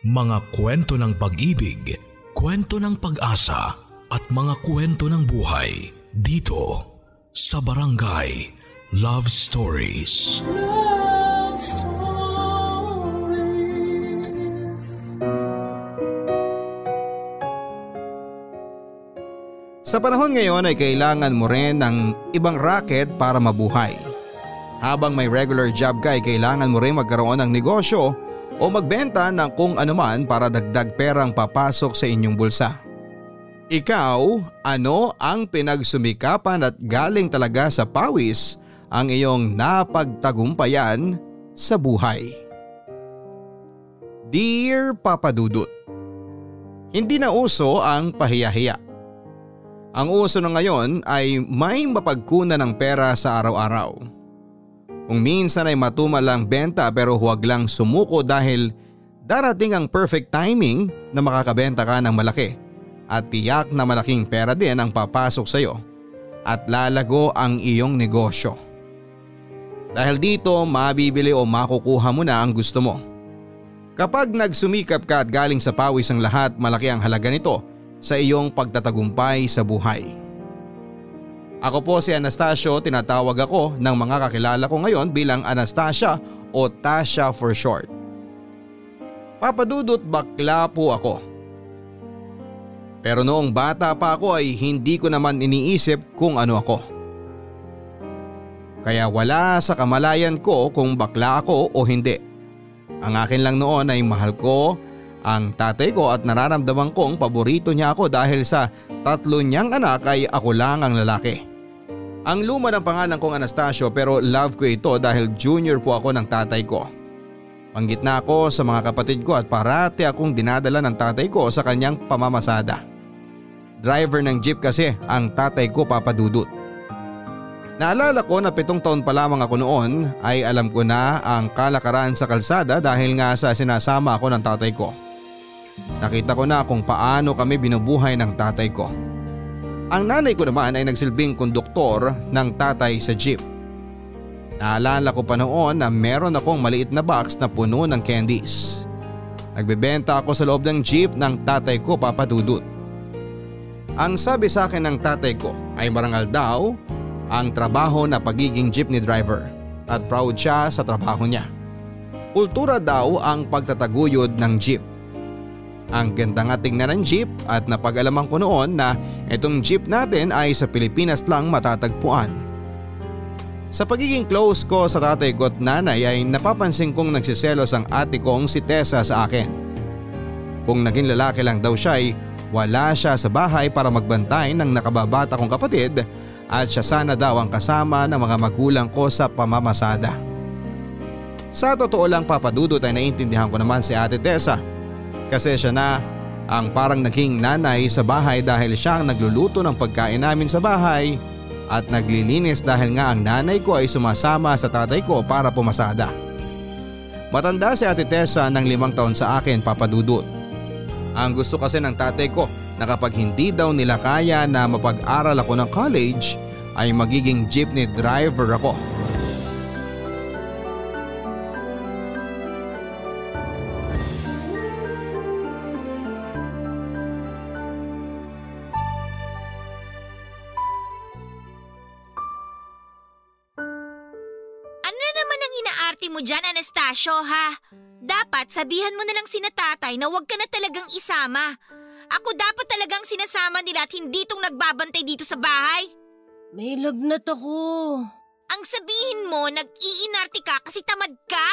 Mga kwento ng pag-ibig, kwento ng pag-asa at mga kwento ng buhay dito sa Barangay Love Stories. Love Stories. Sa panahon ngayon ay kailangan mo rin ng ibang racket para mabuhay. Habang may regular job ka ay kailangan mo rin magkaroon ng negosyo o magbenta ng kung anuman para dagdag perang papasok sa inyong bulsa. Ikaw, ano ang pinagsumikapan at galing talaga sa pawis ang iyong napagtagumpayan sa buhay? Dear Papa Dudut, Hindi na uso ang pahiyahiya. Ang uso na ngayon ay may mapagkuna ng pera sa araw-araw. Kung minsan ay matumal lang benta pero huwag lang sumuko dahil darating ang perfect timing na makakabenta ka ng malaki at tiyak na malaking pera din ang papasok sa iyo at lalago ang iyong negosyo. Dahil dito mabibili o makukuha mo na ang gusto mo. Kapag nagsumikap ka at galing sa pawis ang lahat malaki ang halaga nito sa iyong pagtatagumpay sa buhay. Ako po si Anastasio, tinatawag ako ng mga kakilala ko ngayon bilang Anastasia o Tasha for short. Papadudot bakla po ako. Pero noong bata pa ako ay hindi ko naman iniisip kung ano ako. Kaya wala sa kamalayan ko kung bakla ako o hindi. Ang akin lang noon ay mahal ko ang tatay ko at nararamdaman kong paborito niya ako dahil sa tatlo niyang anak ay ako lang ang lalaki. Ang luma ng pangalan kong Anastasio pero love ko ito dahil junior po ako ng tatay ko. Panggitna ako sa mga kapatid ko at parati akong dinadala ng tatay ko sa kanyang pamamasada. Driver ng jeep kasi ang tatay ko papadudot. Naalala ko na pitong taon pa lamang ako noon ay alam ko na ang kalakaran sa kalsada dahil nga sa sinasama ako ng tatay ko. Nakita ko na kung paano kami binubuhay ng tatay ko. Ang nanay ko naman ay nagsilbing konduktor ng tatay sa jeep. Naalala ko pa noon na meron akong maliit na box na puno ng candies. Nagbebenta ako sa loob ng jeep ng tatay ko papadudot. Ang sabi sa akin ng tatay ko ay marangal daw ang trabaho na pagiging jeepney driver at proud siya sa trabaho niya. Kultura daw ang pagtataguyod ng jeep ang ganda nga tingnan ng jeep at napag-alaman ko noon na itong jeep natin ay sa Pilipinas lang matatagpuan. Sa pagiging close ko sa tatay ko at nanay ay napapansin kong nagsiselos ang ate kong si Tessa sa akin. Kung naging lalaki lang daw siya ay wala siya sa bahay para magbantay ng nakababata kong kapatid at siya sana daw ang kasama ng mga magulang ko sa pamamasada. Sa totoo lang papadudot ay naintindihan ko naman si ate Tessa kasi siya na ang parang naging nanay sa bahay dahil siya ang nagluluto ng pagkain namin sa bahay at naglilinis dahil nga ang nanay ko ay sumasama sa tatay ko para pumasada. Matanda si ate Tessa ng limang taon sa akin papadudot. Ang gusto kasi ng tatay ko na kapag hindi daw nila kaya na mapag-aral ako ng college ay magiging jeepney driver ako. Anastasio ha. Dapat sabihan mo na lang sina tatay na huwag ka na talagang isama. Ako dapat talagang sinasama nila at hindi itong nagbabantay dito sa bahay. May lagnat ako. Ang sabihin mo, nag-iinarte ka kasi tamad ka.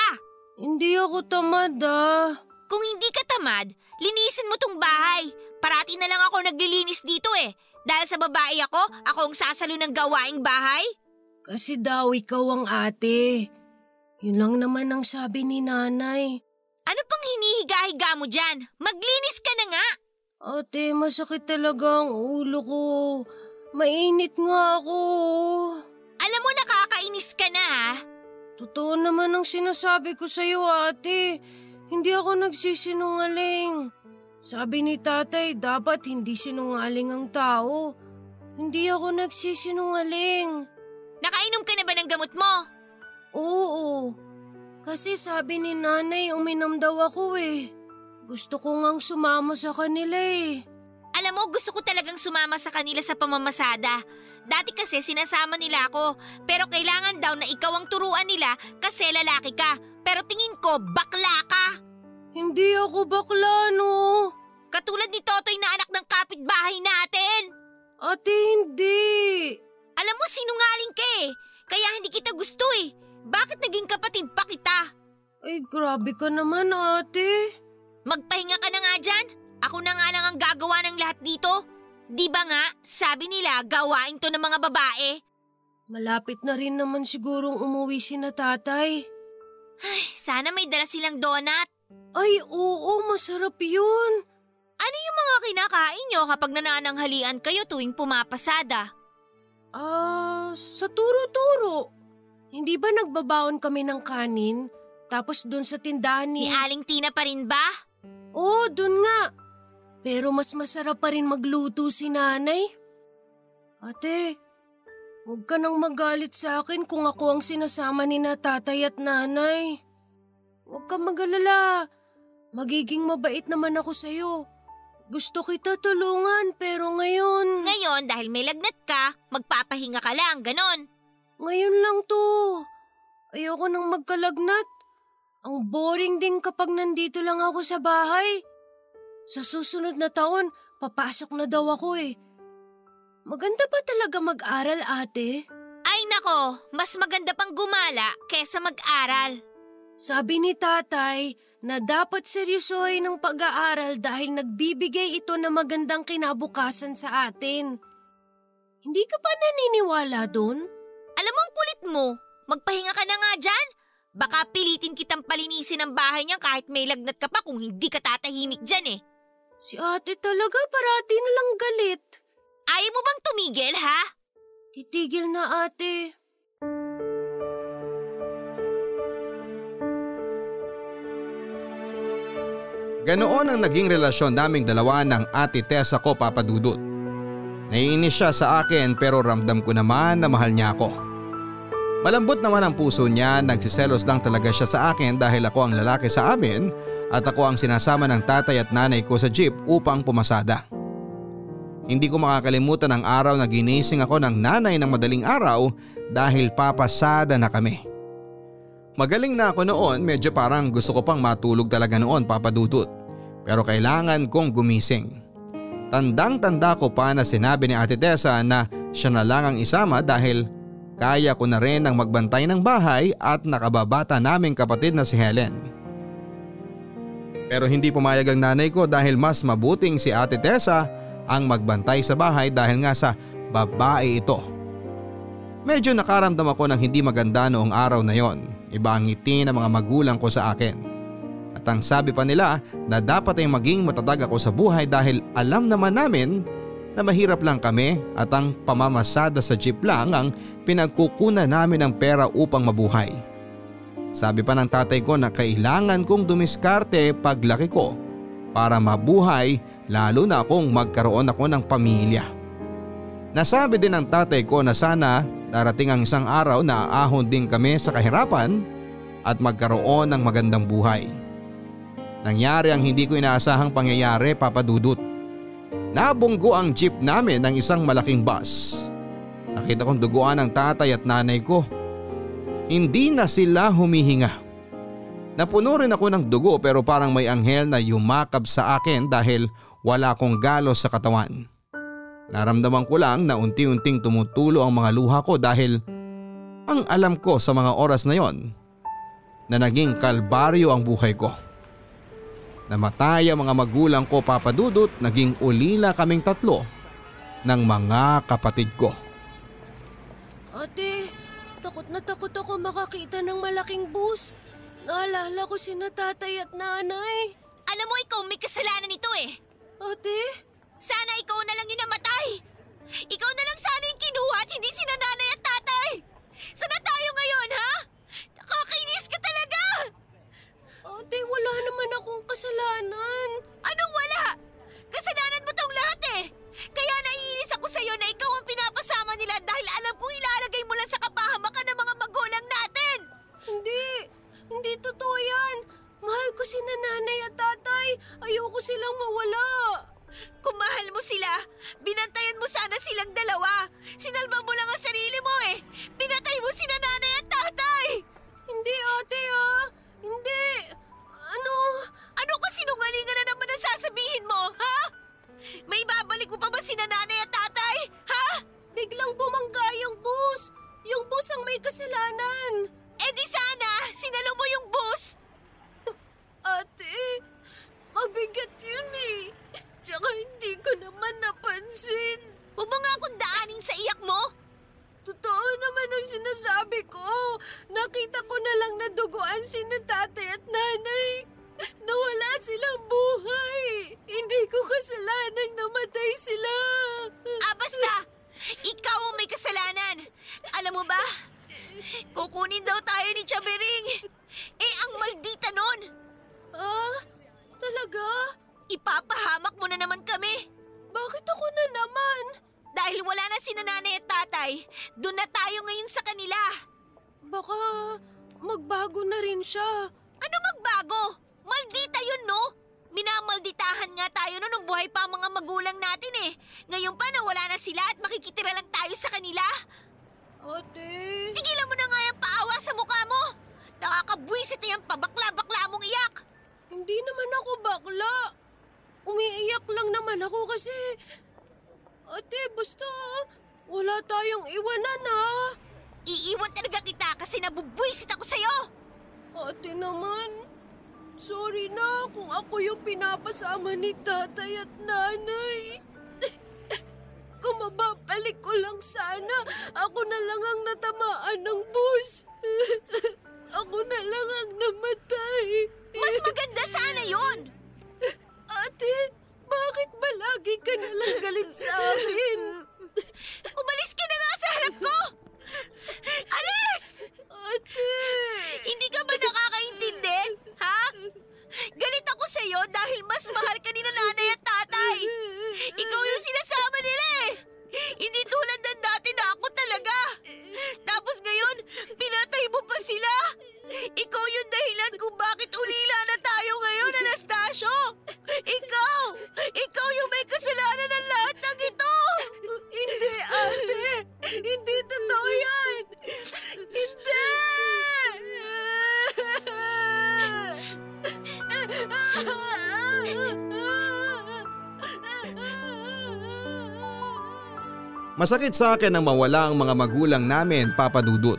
Hindi ako tamad ah. Kung hindi ka tamad, linisin mo tong bahay. Parati na lang ako naglilinis dito eh. Dahil sa babae ako, ako ang sasalo ng gawaing bahay. Kasi daw ikaw ang ate. Yun lang naman ang sabi ni nanay. Ano pang hinihiga-higa mo dyan? Maglinis ka na nga! Ate, masakit talaga ang ulo ko. Mainit nga ako. Alam mo nakakainis ka na ha? Totoo naman ang sinasabi ko sa'yo ate. Hindi ako nagsisinungaling. Sabi ni tatay dapat hindi sinungaling ang tao. Hindi ako nagsisinungaling. Nakainom ka na ba ng gamot mo? Oo, kasi sabi ni nanay uminom daw ako eh. Gusto ko ngang sumama sa kanila eh. Alam mo, gusto ko talagang sumama sa kanila sa pamamasada. Dati kasi sinasama nila ako, pero kailangan daw na ikaw ang turuan nila kasi lalaki ka. Pero tingin ko, bakla ka. Hindi ako bakla, no? Katulad ni Totoy na anak ng kapitbahay natin. Ate, hindi. Alam mo, sinungaling ka eh. Kaya hindi kita gusto eh. Bakit naging kapatid pa kita? Ay, grabe ka naman, ate. Magpahinga ka na nga dyan. Ako na nga lang ang gagawa ng lahat dito. Di ba nga, sabi nila gawain to ng mga babae. Malapit na rin naman sigurong umuwi si na tatay. Ay, sana may dala silang donut. Ay, oo, masarap yun. Ano yung mga kinakain nyo kapag nanananghalian kayo tuwing pumapasada? Ah, sa turo-turo. Hindi ba nagbabaon kami ng kanin? Tapos dun sa tindahan Ni ni... Aling Tina pa rin ba? Oo, dun nga. Pero mas masarap pa rin magluto si nanay. Ate, huwag ka nang magalit sa akin kung ako ang sinasama ni na tatay at nanay. Huwag kang magalala. Magiging mabait naman ako sa'yo. Gusto kita tulungan pero ngayon... Ngayon, dahil may lagnat ka, magpapahinga ka lang, ganon. Ngayon lang to. Ayoko nang magkalagnat. Ang boring din kapag nandito lang ako sa bahay. Sa susunod na taon, papasok na daw ako eh. Maganda ba talaga mag-aral ate? Ay nako, mas maganda pang gumala kesa mag-aral. Sabi ni tatay na dapat seryosohin ng pag-aaral dahil nagbibigay ito ng magandang kinabukasan sa atin. Hindi ka ba naniniwala doon? Alam mo ang kulit mo, magpahinga ka na nga dyan. Baka pilitin kitang palinisin ang bahay niya kahit may lagnat ka pa kung hindi ka tatahimik dyan eh. Si ate talaga parati na lang galit. Ayaw mo bang tumigil ha? Titigil na ate. Ganoon ang naging relasyon naming dalawa ng ate Tessa ko papadudot. Naiinis siya sa akin pero ramdam ko naman na mahal niya ako. Malambot naman ang puso niya, nagsiselos lang talaga siya sa akin dahil ako ang lalaki sa amin at ako ang sinasama ng tatay at nanay ko sa jeep upang pumasada. Hindi ko makakalimutan ang araw na ginising ako ng nanay ng madaling araw dahil papasada na kami. Magaling na ako noon, medyo parang gusto ko pang matulog talaga noon papadudot. Pero kailangan kong gumising. Tandang tanda ko pa na sinabi ni Ate Tessa na siya na lang ang isama dahil kaya ko na rin ang magbantay ng bahay at nakababata naming kapatid na si Helen. Pero hindi pumayag ang nanay ko dahil mas mabuting si Ate Tessa ang magbantay sa bahay dahil nga sa babae ito. Medyo nakaramdam ako ng hindi maganda noong araw na yon. Iba ang ngiti ng mga magulang ko sa akin. At ang sabi pa nila na dapat ay maging matatag ako sa buhay dahil alam naman namin na mahirap lang kami at ang pamamasada sa jeep lang ang pinagkukunan namin ng pera upang mabuhay. Sabi pa ng tatay ko na kailangan kong dumiskarte paglaki ko para mabuhay lalo na kung magkaroon ako ng pamilya. Nasabi din ng tatay ko na sana darating ang isang araw na aahon din kami sa kahirapan at magkaroon ng magandang buhay. Nangyari ang hindi ko inaasahang pangyayari papadudot. Nabunggo ang jeep namin ng isang malaking bus. Nakita kong duguan ang tatay at nanay ko. Hindi na sila humihinga. Napuno rin ako ng dugo pero parang may anghel na yumakap sa akin dahil wala akong galos sa katawan. Naramdaman ko lang na unti-unting tumutulo ang mga luha ko dahil ang alam ko sa mga oras na yon na naging kalbaryo ang buhay ko. Namatay ang mga magulang ko papadudot, naging ulila kaming tatlo ng mga kapatid ko. Ate, takot na takot ako makakita ng malaking bus. Naalala ko si na tatay at nanay. Alam mo ikaw may kasalanan nito eh. Ate, Sana ikaw na lang yung namatay. Ikaw na lang sana yung kinuha at hindi sina nanay at tatay. Sana tayo ngayon, ha? Nakakainis ka talaga! Ate wala naman akong kasalanan. Anong wala? Kasalanan mo tong lahat eh. Kaya naiinis ako sa'yo na ikaw ang pinapasama nila dahil alam kong ilalagay mo lang sa kapahamakan ng mga magulang natin. Hindi, hindi totoo yan. Mahal ko si nanay at tatay. ko silang mawala. Kung mahal mo sila, binantayan mo sana silang dalawa. Sinalba mo lang ang sarili mo eh. Pinatay mo sina nanay at tatay. Hindi ate ah. Hindi. Ano? Ano ka sinungalingan na naman ang sasabihin mo, ha? May babalik mo pa ba sina nanay at tatay, ha? Biglang bumangga yung bus. Yung bus ang may kasalanan. Eh di sana, sinalo mo yung bus. Ate, mabigat yun eh. Tsaka hindi ko naman napansin. Huwag mo nga akong daaning sa iyak mo. Totoo naman ang sinasabi ko. Nakita ko na lang na duguan si na tatay at nanay. Masakit sa akin ang mawala ang mga magulang namin papadudot.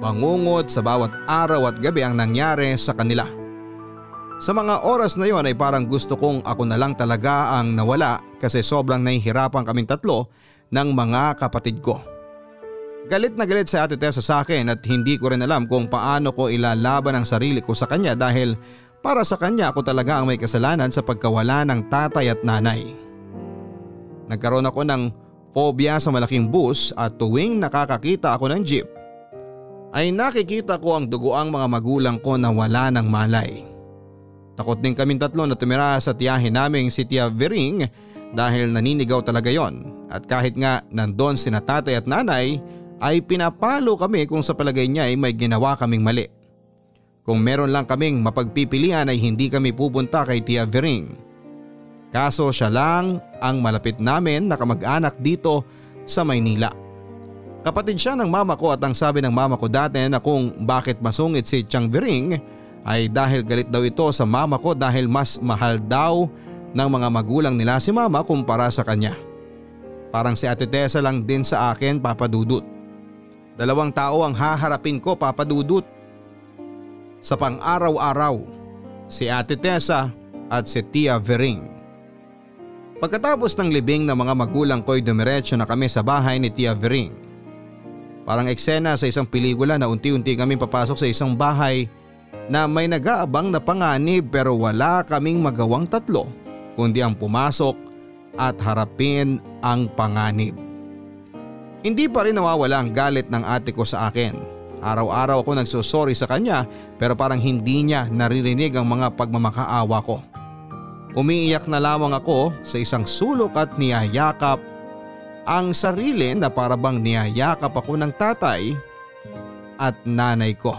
Bangungot sa bawat araw at gabi ang nangyari sa kanila. Sa mga oras na yon ay parang gusto kong ako na lang talaga ang nawala kasi sobrang nahihirapan kaming tatlo ng mga kapatid ko. Galit na galit si Ate Tessa sa akin at hindi ko rin alam kung paano ko ilalaban ang sarili ko sa kanya dahil para sa kanya ako talaga ang may kasalanan sa pagkawala ng tatay at nanay. Nagkaroon ako ng phobia sa malaking bus at tuwing nakakakita ako ng jeep ay nakikita ko ang duguang mga magulang ko na wala ng malay. Takot din kaming tatlo na tumira sa tiyahin naming si Tia Vering dahil naninigaw talaga yon at kahit nga nandon sina tatay at nanay ay pinapalo kami kung sa palagay niya ay may ginawa kaming mali. Kung meron lang kaming mapagpipilian ay hindi kami pupunta kay Tia Vering. Kaso siya lang ang malapit namin na kamag-anak dito sa Maynila. Kapatid siya ng mama ko at ang sabi ng mama ko dati na kung bakit masungit si Chang Vering ay dahil galit daw ito sa mama ko dahil mas mahal daw ng mga magulang nila si mama kumpara sa kanya. Parang si Ate Tessa lang din sa akin papadudot. Dalawang tao ang haharapin ko papadudot. Sa pang-araw-araw, si Ate Tessa at si Tia Vering. Pagkatapos ng libing ng mga magulang ko'y dumiretso na kami sa bahay ni Tia Vering. Parang eksena sa isang pelikula na unti-unti kami papasok sa isang bahay na may nag-aabang na panganib pero wala kaming magawang tatlo kundi ang pumasok at harapin ang panganib. Hindi pa rin nawawala ang galit ng ate ko sa akin. Araw-araw ako nagsosorry sa kanya pero parang hindi niya naririnig ang mga pagmamakaawa ko. Umiiyak na lamang ako sa isang sulok at niyayakap ang sarili na parabang niyayakap ako ng tatay at nanay ko.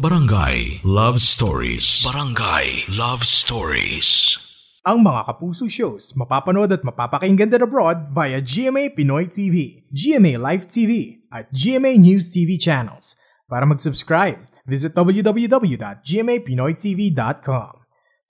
Barangay Love Stories. Barangay Love Stories. Ang mga Kapuso shows mapapanood at mapapakinggan din abroad via GMA Pinoy TV, GMA Live TV, at GMA News TV channels. Para mag-subscribe, visit www.gmapinoytv.com.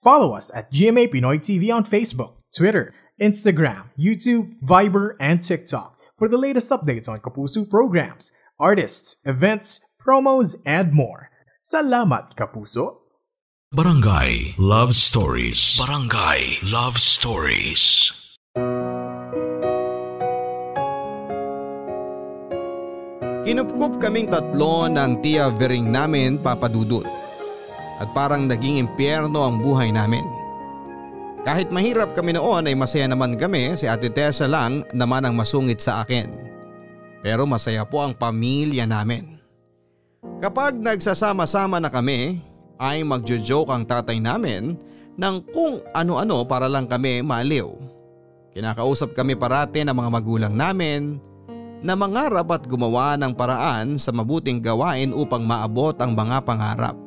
Follow us at GMA Pinoy TV on Facebook, Twitter, Instagram, YouTube, Viber, and TikTok for the latest updates on Kapuso programs, artists, events, promos, and more. Salamat, Kapuso! Barangay Love Stories. Barangay Love Stories. Kinupkup kaming tatlo ng tiya Vering namin papadudot. At parang naging impyerno ang buhay namin. Kahit mahirap kami noon ay masaya naman kami si Ate Tessa lang naman ang masungit sa akin. Pero masaya po ang pamilya namin. Kapag nagsasama-sama na kami ay magjo-joke ang tatay namin ng kung ano-ano para lang kami maliw. Kinakausap kami parate ng mga magulang namin na mangarap at gumawa ng paraan sa mabuting gawain upang maabot ang mga pangarap.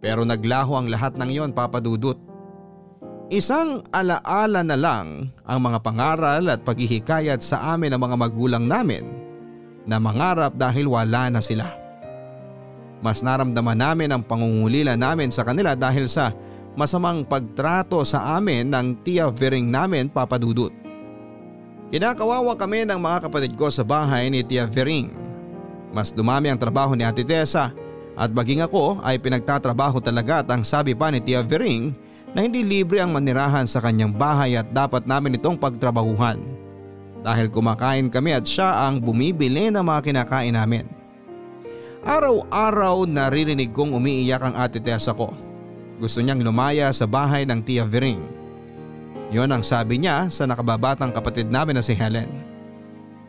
Pero naglaho ang lahat ng iyon papadudot. Isang alaala na lang ang mga pangaral at paghihikayat sa amin ng mga magulang namin na mangarap dahil wala na sila. Mas naramdaman namin ang pangungulila namin sa kanila dahil sa masamang pagtrato sa amin ng tiya Vering namin papadudot. Kinakawawa kami ng mga kapatid ko sa bahay ni Tia Vering. Mas dumami ang trabaho ni Ate Tessa at baging ako ay pinagtatrabaho talaga at ang sabi pa ni Tia Vering na hindi libre ang manirahan sa kanyang bahay at dapat namin itong pagtrabahuhan. Dahil kumakain kami at siya ang bumibili ng mga kinakain namin. Araw-araw naririnig kong umiiyak ang ate Tessa ko. Gusto niyang lumaya sa bahay ng Tia Vering. Yon ang sabi niya sa nakababatang kapatid namin na si Helen.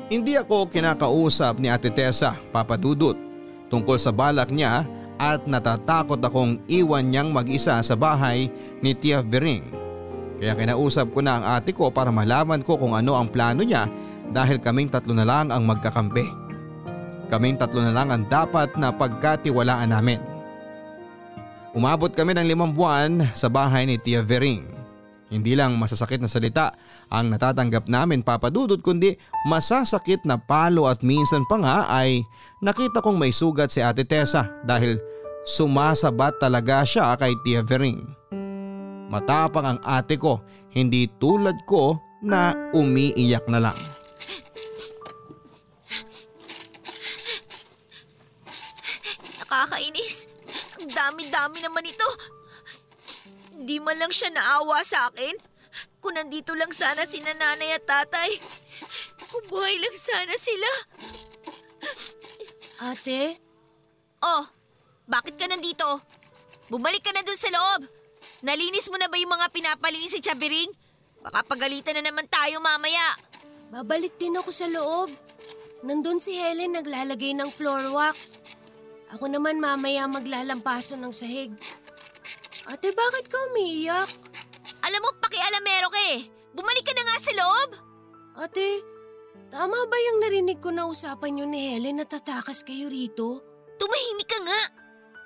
Hindi ako kinakausap ni ate Tessa, Papa Dudut, tungkol sa balak niya at natatakot akong iwan niyang mag-isa sa bahay ni Tia Vering. Kaya kinausap ko na ang ate ko para malaman ko kung ano ang plano niya dahil kaming tatlo na lang ang magkakampi. Kaming tatlo na lang ang dapat na pagkatiwalaan namin. Umabot kami ng limang buwan sa bahay ni Tia Vering. Hindi lang masasakit na salita ang natatanggap namin papadudod kundi masasakit na palo at minsan pa nga ay nakita kong may sugat si Ate Tessa dahil sumasabat talaga siya kay Tia Vering. Matapang ang ate ko, hindi tulad ko na umiiyak na lang. Nakakainis. Ang dami-dami naman ito. Hindi man lang siya naawa sa akin. Kung nandito lang sana si nanay at tatay. Kung buhay lang sana sila. Ate, Oh, bakit ka nandito? Bumalik ka na dun sa loob. Nalinis mo na ba yung mga pinapalinis si Chabiring? Baka pagalitan na naman tayo mamaya. babalik din ako sa loob. Nandun si Helen naglalagay ng floor wax. Ako naman mamaya maglalampaso ng sahig. Ate, bakit ka umiiyak? Alam mo, pakialamero ka eh. Bumalik ka na nga sa loob. Ate, tama ba yung narinig ko na usapan yun ni Helen na tatakas kayo rito? Tumahimik ka nga.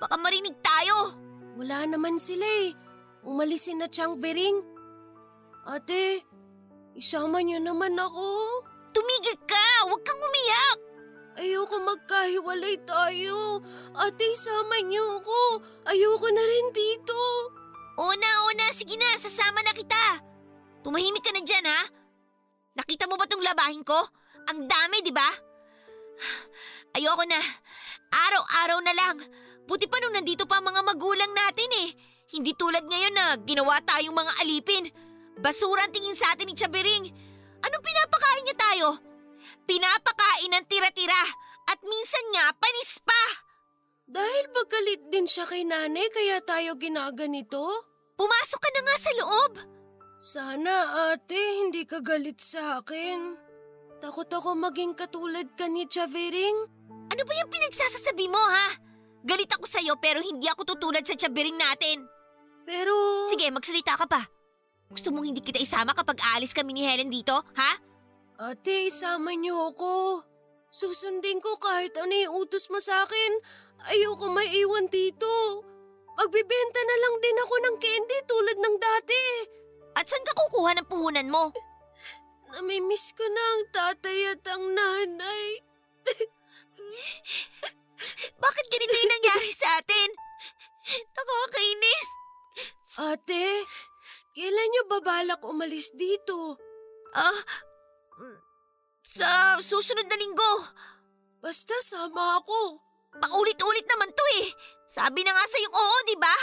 Baka marinig tayo. Wala naman sila eh. Umalisin na Chang Bering. Ate, isama niyo naman ako. Tumigil ka! Huwag kang umiyak! Ayoko magkahiwalay tayo. Ate, isama niyo ako. Ayoko na rin dito. Una, una, sige na, sasama na kita. Tumahimik ka na dyan, ha? Nakita mo ba tong labahin ko? Ang dami, di ba? Ayoko na. Araw-araw na lang. Buti pa nung nandito pa ang mga magulang natin eh. Hindi tulad ngayon na ginawa tayong mga alipin. Basura ang tingin sa atin ni Chabering. Anong pinapakain niya tayo? Pinapakain ng tira-tira. At minsan nga, panis pa. Dahil pagkalit din siya kay nanay kaya tayo ginaganito? Pumasok ka na nga sa loob. Sana ate, hindi ka galit sa akin. Takot ako maging katulad ka ni Chavering. Ano ba yung pinagsasasabi mo, ha? Galit ako sa'yo pero hindi ako tutulad sa tsabiring natin. Pero... Sige, magsalita ka pa. Gusto mong hindi kita isama kapag aalis kami ni Helen dito, ha? Ate, isama niyo ako. Susundin ko kahit ano yung utos mo sa akin. Ayoko maiwan dito. Magbibenta na lang din ako ng candy tulad ng dati. At saan ka kukuha ng puhunan mo? Namimiss ko na ang tatay at ang nanay. Bakit ganito yung nangyari sa atin? Nakakainis. Ate, kailan niyo babalak umalis dito? Ah, mm, sa susunod na linggo. Basta sama ako. Paulit-ulit naman to eh. Sabi na nga sa yung oo, di ba?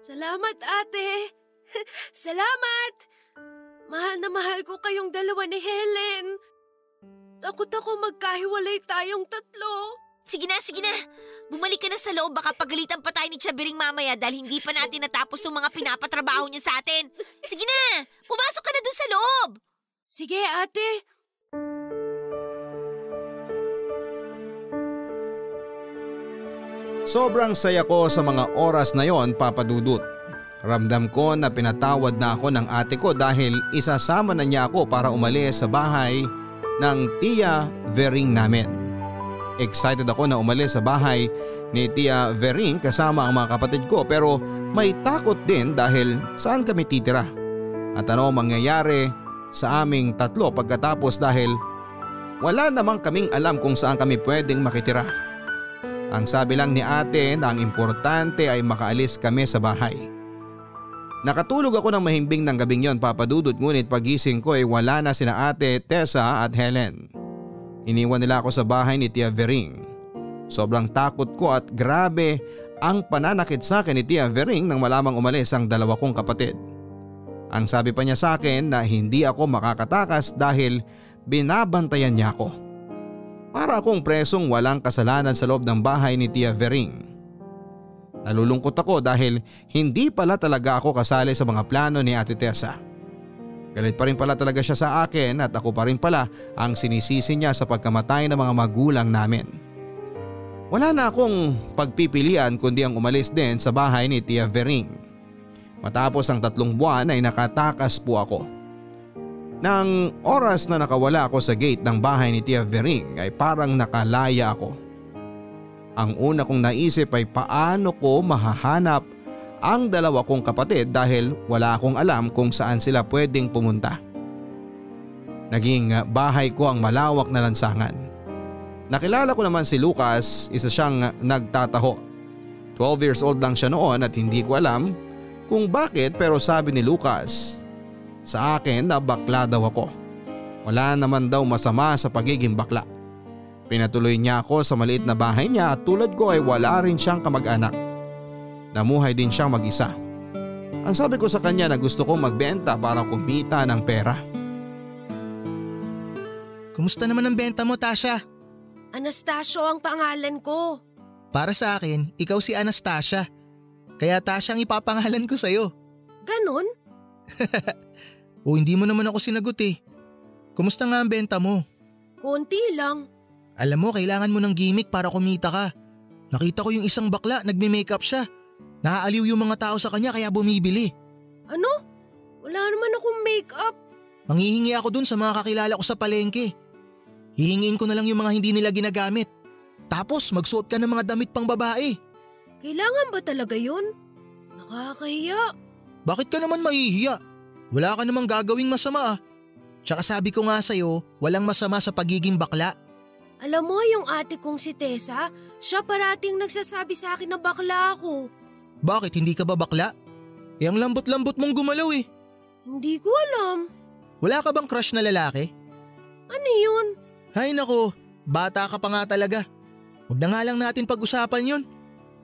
Salamat, ate. Salamat! Mahal na mahal ko kayong dalawa ni Helen. Takot ako magkahiwalay tayong tatlo. Sige na, sige na. Bumalik ka na sa loob, baka pagalitan pa tayo ni Chabiring mamaya dahil hindi pa natin natapos yung mga pinapatrabaho niya sa atin. Sige na, pumasok ka na dun sa loob. Sige, ate. Sobrang saya ko sa mga oras na yon papadudot. Ramdam ko na pinatawad na ako ng ate ko dahil isasama na niya ako para umalis sa bahay ng Tia Vering namin. Excited ako na umalis sa bahay ni Tia Vering kasama ang mga kapatid ko pero may takot din dahil saan kami titira. At ano mangyayari sa aming tatlo pagkatapos dahil wala namang kaming alam kung saan kami pwedeng makitira. Ang sabi lang ni ate na ang importante ay makaalis kami sa bahay. Nakatulog ako ng mahimbing ng gabing yon papadudot ngunit pagising ko ay wala na sina ate Tessa at Helen. Iniwan nila ako sa bahay ni Tia Vering. Sobrang takot ko at grabe ang pananakit sa akin ni Tia Vering nang malamang umalis ang dalawa kong kapatid. Ang sabi pa niya sa akin na hindi ako makakatakas dahil binabantayan niya ako. Para akong presong walang kasalanan sa loob ng bahay ni Tia Vering. Nalulungkot ako dahil hindi pala talaga ako kasali sa mga plano ni Ate Tessa. Galit pa rin pala talaga siya sa akin at ako pa rin pala ang sinisisi niya sa pagkamatay ng mga magulang namin. Wala na akong pagpipilian kundi ang umalis din sa bahay ni Tia Vering. Matapos ang tatlong buwan ay nakatakas po ako. Nang oras na nakawala ako sa gate ng bahay ni Tia Vering ay parang nakalaya ako. Ang una kong naisip ay paano ko mahahanap ang dalawa kong kapatid dahil wala akong alam kung saan sila pwedeng pumunta. Naging bahay ko ang malawak na lansangan. Nakilala ko naman si Lucas, isa siyang nagtataho. 12 years old lang siya noon at hindi ko alam kung bakit pero sabi ni Lucas sa akin na bakla daw ako. Wala naman daw masama sa pagiging bakla. Pinatuloy niya ako sa maliit na bahay niya at tulad ko ay wala rin siyang kamag-anak. Namuhay din siyang mag-isa. Ang sabi ko sa kanya na gusto kong magbenta para kumita ng pera. Kumusta naman ang benta mo, Tasha? Anastasio ang pangalan ko. Para sa akin, ikaw si Anastasia. Kaya Tasha ang ipapangalan ko sa'yo. Ganon? O hindi mo naman ako sinagot eh. Kumusta nga ang benta mo? Konti lang. Alam mo, kailangan mo ng gimmick para kumita ka. Nakita ko yung isang bakla, nagme-makeup siya. Naaaliw yung mga tao sa kanya kaya bumibili. Ano? Wala naman akong makeup. Manghihingi ako dun sa mga kakilala ko sa palengke. Hihingiin ko na lang yung mga hindi nila ginagamit. Tapos magsuot ka ng mga damit pang babae. Kailangan ba talaga yun? Nakakahiya. Bakit ka naman mahihiya? Wala ka namang gagawing masama ah. Tsaka sabi ko nga sa'yo, walang masama sa pagiging bakla. Alam mo yung ate kong si Tessa, siya parating nagsasabi sa akin na bakla ako. Bakit hindi ka ba bakla? Eh ang lambot-lambot mong gumalaw eh. Hindi ko alam. Wala ka bang crush na lalaki? Ano yun? Hay nako, bata ka pa nga talaga. Huwag na nga lang natin pag-usapan yon.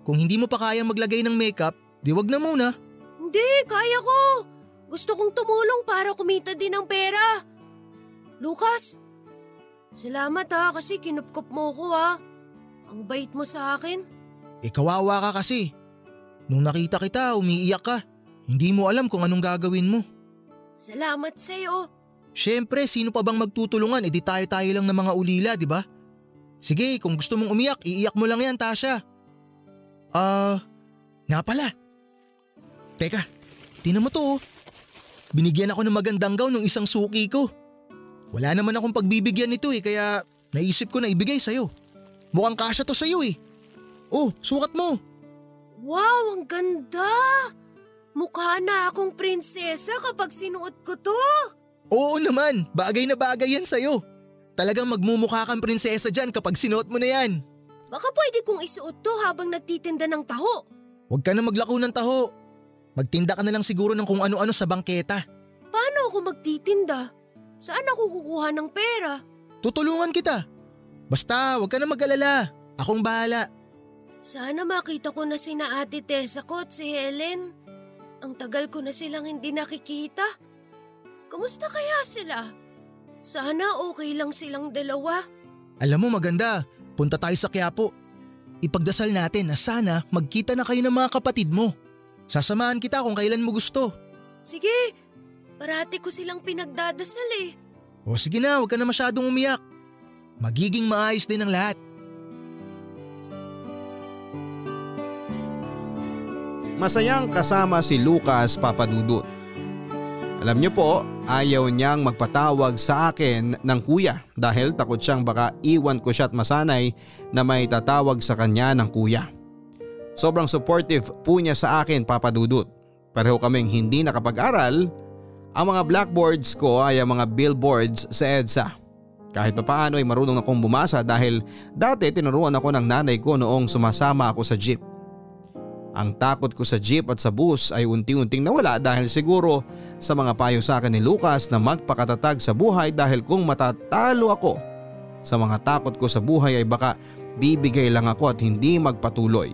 Kung hindi mo pa kayang maglagay ng makeup, di wag na muna. Hindi, kaya ko. Gusto kong tumulong para kumita din ng pera. Lucas, salamat ha kasi kinupkup mo ko ha. Ang bait mo sa akin. Eh kawawa ka kasi. Nung nakita kita, umiiyak ka. Hindi mo alam kung anong gagawin mo. Salamat sa'yo. Siyempre, sino pa bang magtutulungan? Eh di tayo-tayo lang ng mga ulila, di ba? Sige, kung gusto mong umiyak, iiyak mo lang yan, Tasha. Ah, nga pala. Teka, tinan mo to oh. Binigyan ako ng magandang gown ng isang suki ko. Wala naman akong pagbibigyan nito eh, kaya naisip ko na ibigay sa'yo. Mukhang kasya to sa'yo eh. Oh, sukat mo. Wow, ang ganda! Mukha na akong prinsesa kapag sinuot ko to. Oo naman, bagay na bagay yan sa'yo. Talagang magmumukha kang prinsesa dyan kapag sinuot mo na yan. Baka pwede kong isuot to habang nagtitinda ng taho. Huwag ka na maglako ng taho. Magtinda ka na lang siguro ng kung ano-ano sa bangketa. Paano ako magtitinda? Saan ako kukuha ng pera? Tutulungan kita. Basta huwag ka na mag-alala. Akong bahala. Sana makita ko na sina Ate Tessa ko at si Helen. Ang tagal ko na silang hindi nakikita. Kumusta kaya sila? Sana okay lang silang dalawa. Alam mo maganda, punta tayo sa Quiapo. Ipagdasal natin na sana magkita na kayo ng mga kapatid mo. Sasamahan kita kung kailan mo gusto. Sige, parati ko silang pinagdadasal eh. O sige na, huwag ka na masyadong umiyak. Magiging maayos din ang lahat. Masayang kasama si Lucas Papadudut. Alam niyo po, ayaw niyang magpatawag sa akin ng kuya dahil takot siyang baka iwan ko siya at masanay na may tatawag sa kanya ng kuya. Sobrang supportive po niya sa akin papadudut. Pareho kaming hindi nakapag-aral. Ang mga blackboards ko ay ang mga billboards sa EDSA. Kahit pa paano ay marunong akong bumasa dahil dati tinuruan ako ng nanay ko noong sumasama ako sa jeep. Ang takot ko sa jeep at sa bus ay unti-unting nawala dahil siguro sa mga payo sa akin ni Lucas na magpakatatag sa buhay dahil kung matatalo ako sa mga takot ko sa buhay ay baka bibigay lang ako at hindi magpatuloy.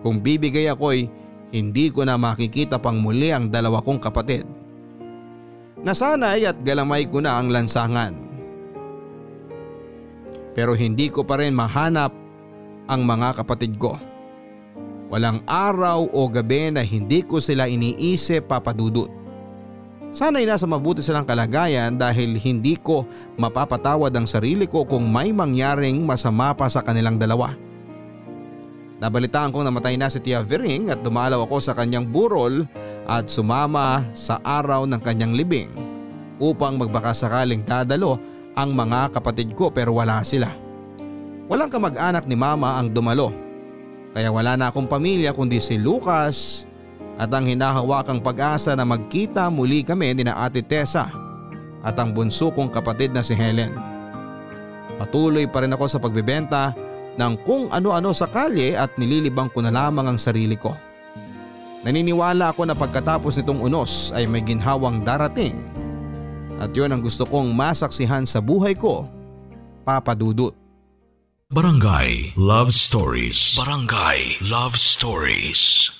Kung bibigay ako ay hindi ko na makikita pang muli ang dalawa kong kapatid. Nasanay at galamay ko na ang lansangan. Pero hindi ko pa rin mahanap ang mga kapatid ko. Walang araw o gabi na hindi ko sila iniisip papadudot. Sana'y nasa mabuti silang kalagayan dahil hindi ko mapapatawad ang sarili ko kung may mangyaring masama pa sa kanilang dalawa. Nabalitaan kong namatay na si Tia Vering at dumalaw ako sa kanyang burol at sumama sa araw ng kanyang libing upang magbakasakaling dadalo ang mga kapatid ko pero wala sila. Walang kamag-anak ni mama ang dumalo kaya wala na akong pamilya kundi si Lucas at ang hinahawakang pag-asa na magkita muli kami ni na Ate Tessa at ang bunso kong kapatid na si Helen. Patuloy pa rin ako sa pagbebenta ng kung ano-ano sa kalye at nililibang ko na lamang ang sarili ko. Naniniwala ako na pagkatapos nitong unos ay may ginhawang darating at yon ang gusto kong masaksihan sa buhay ko, Papa Dudut. Barangay Love Stories. Barangay Love Stories.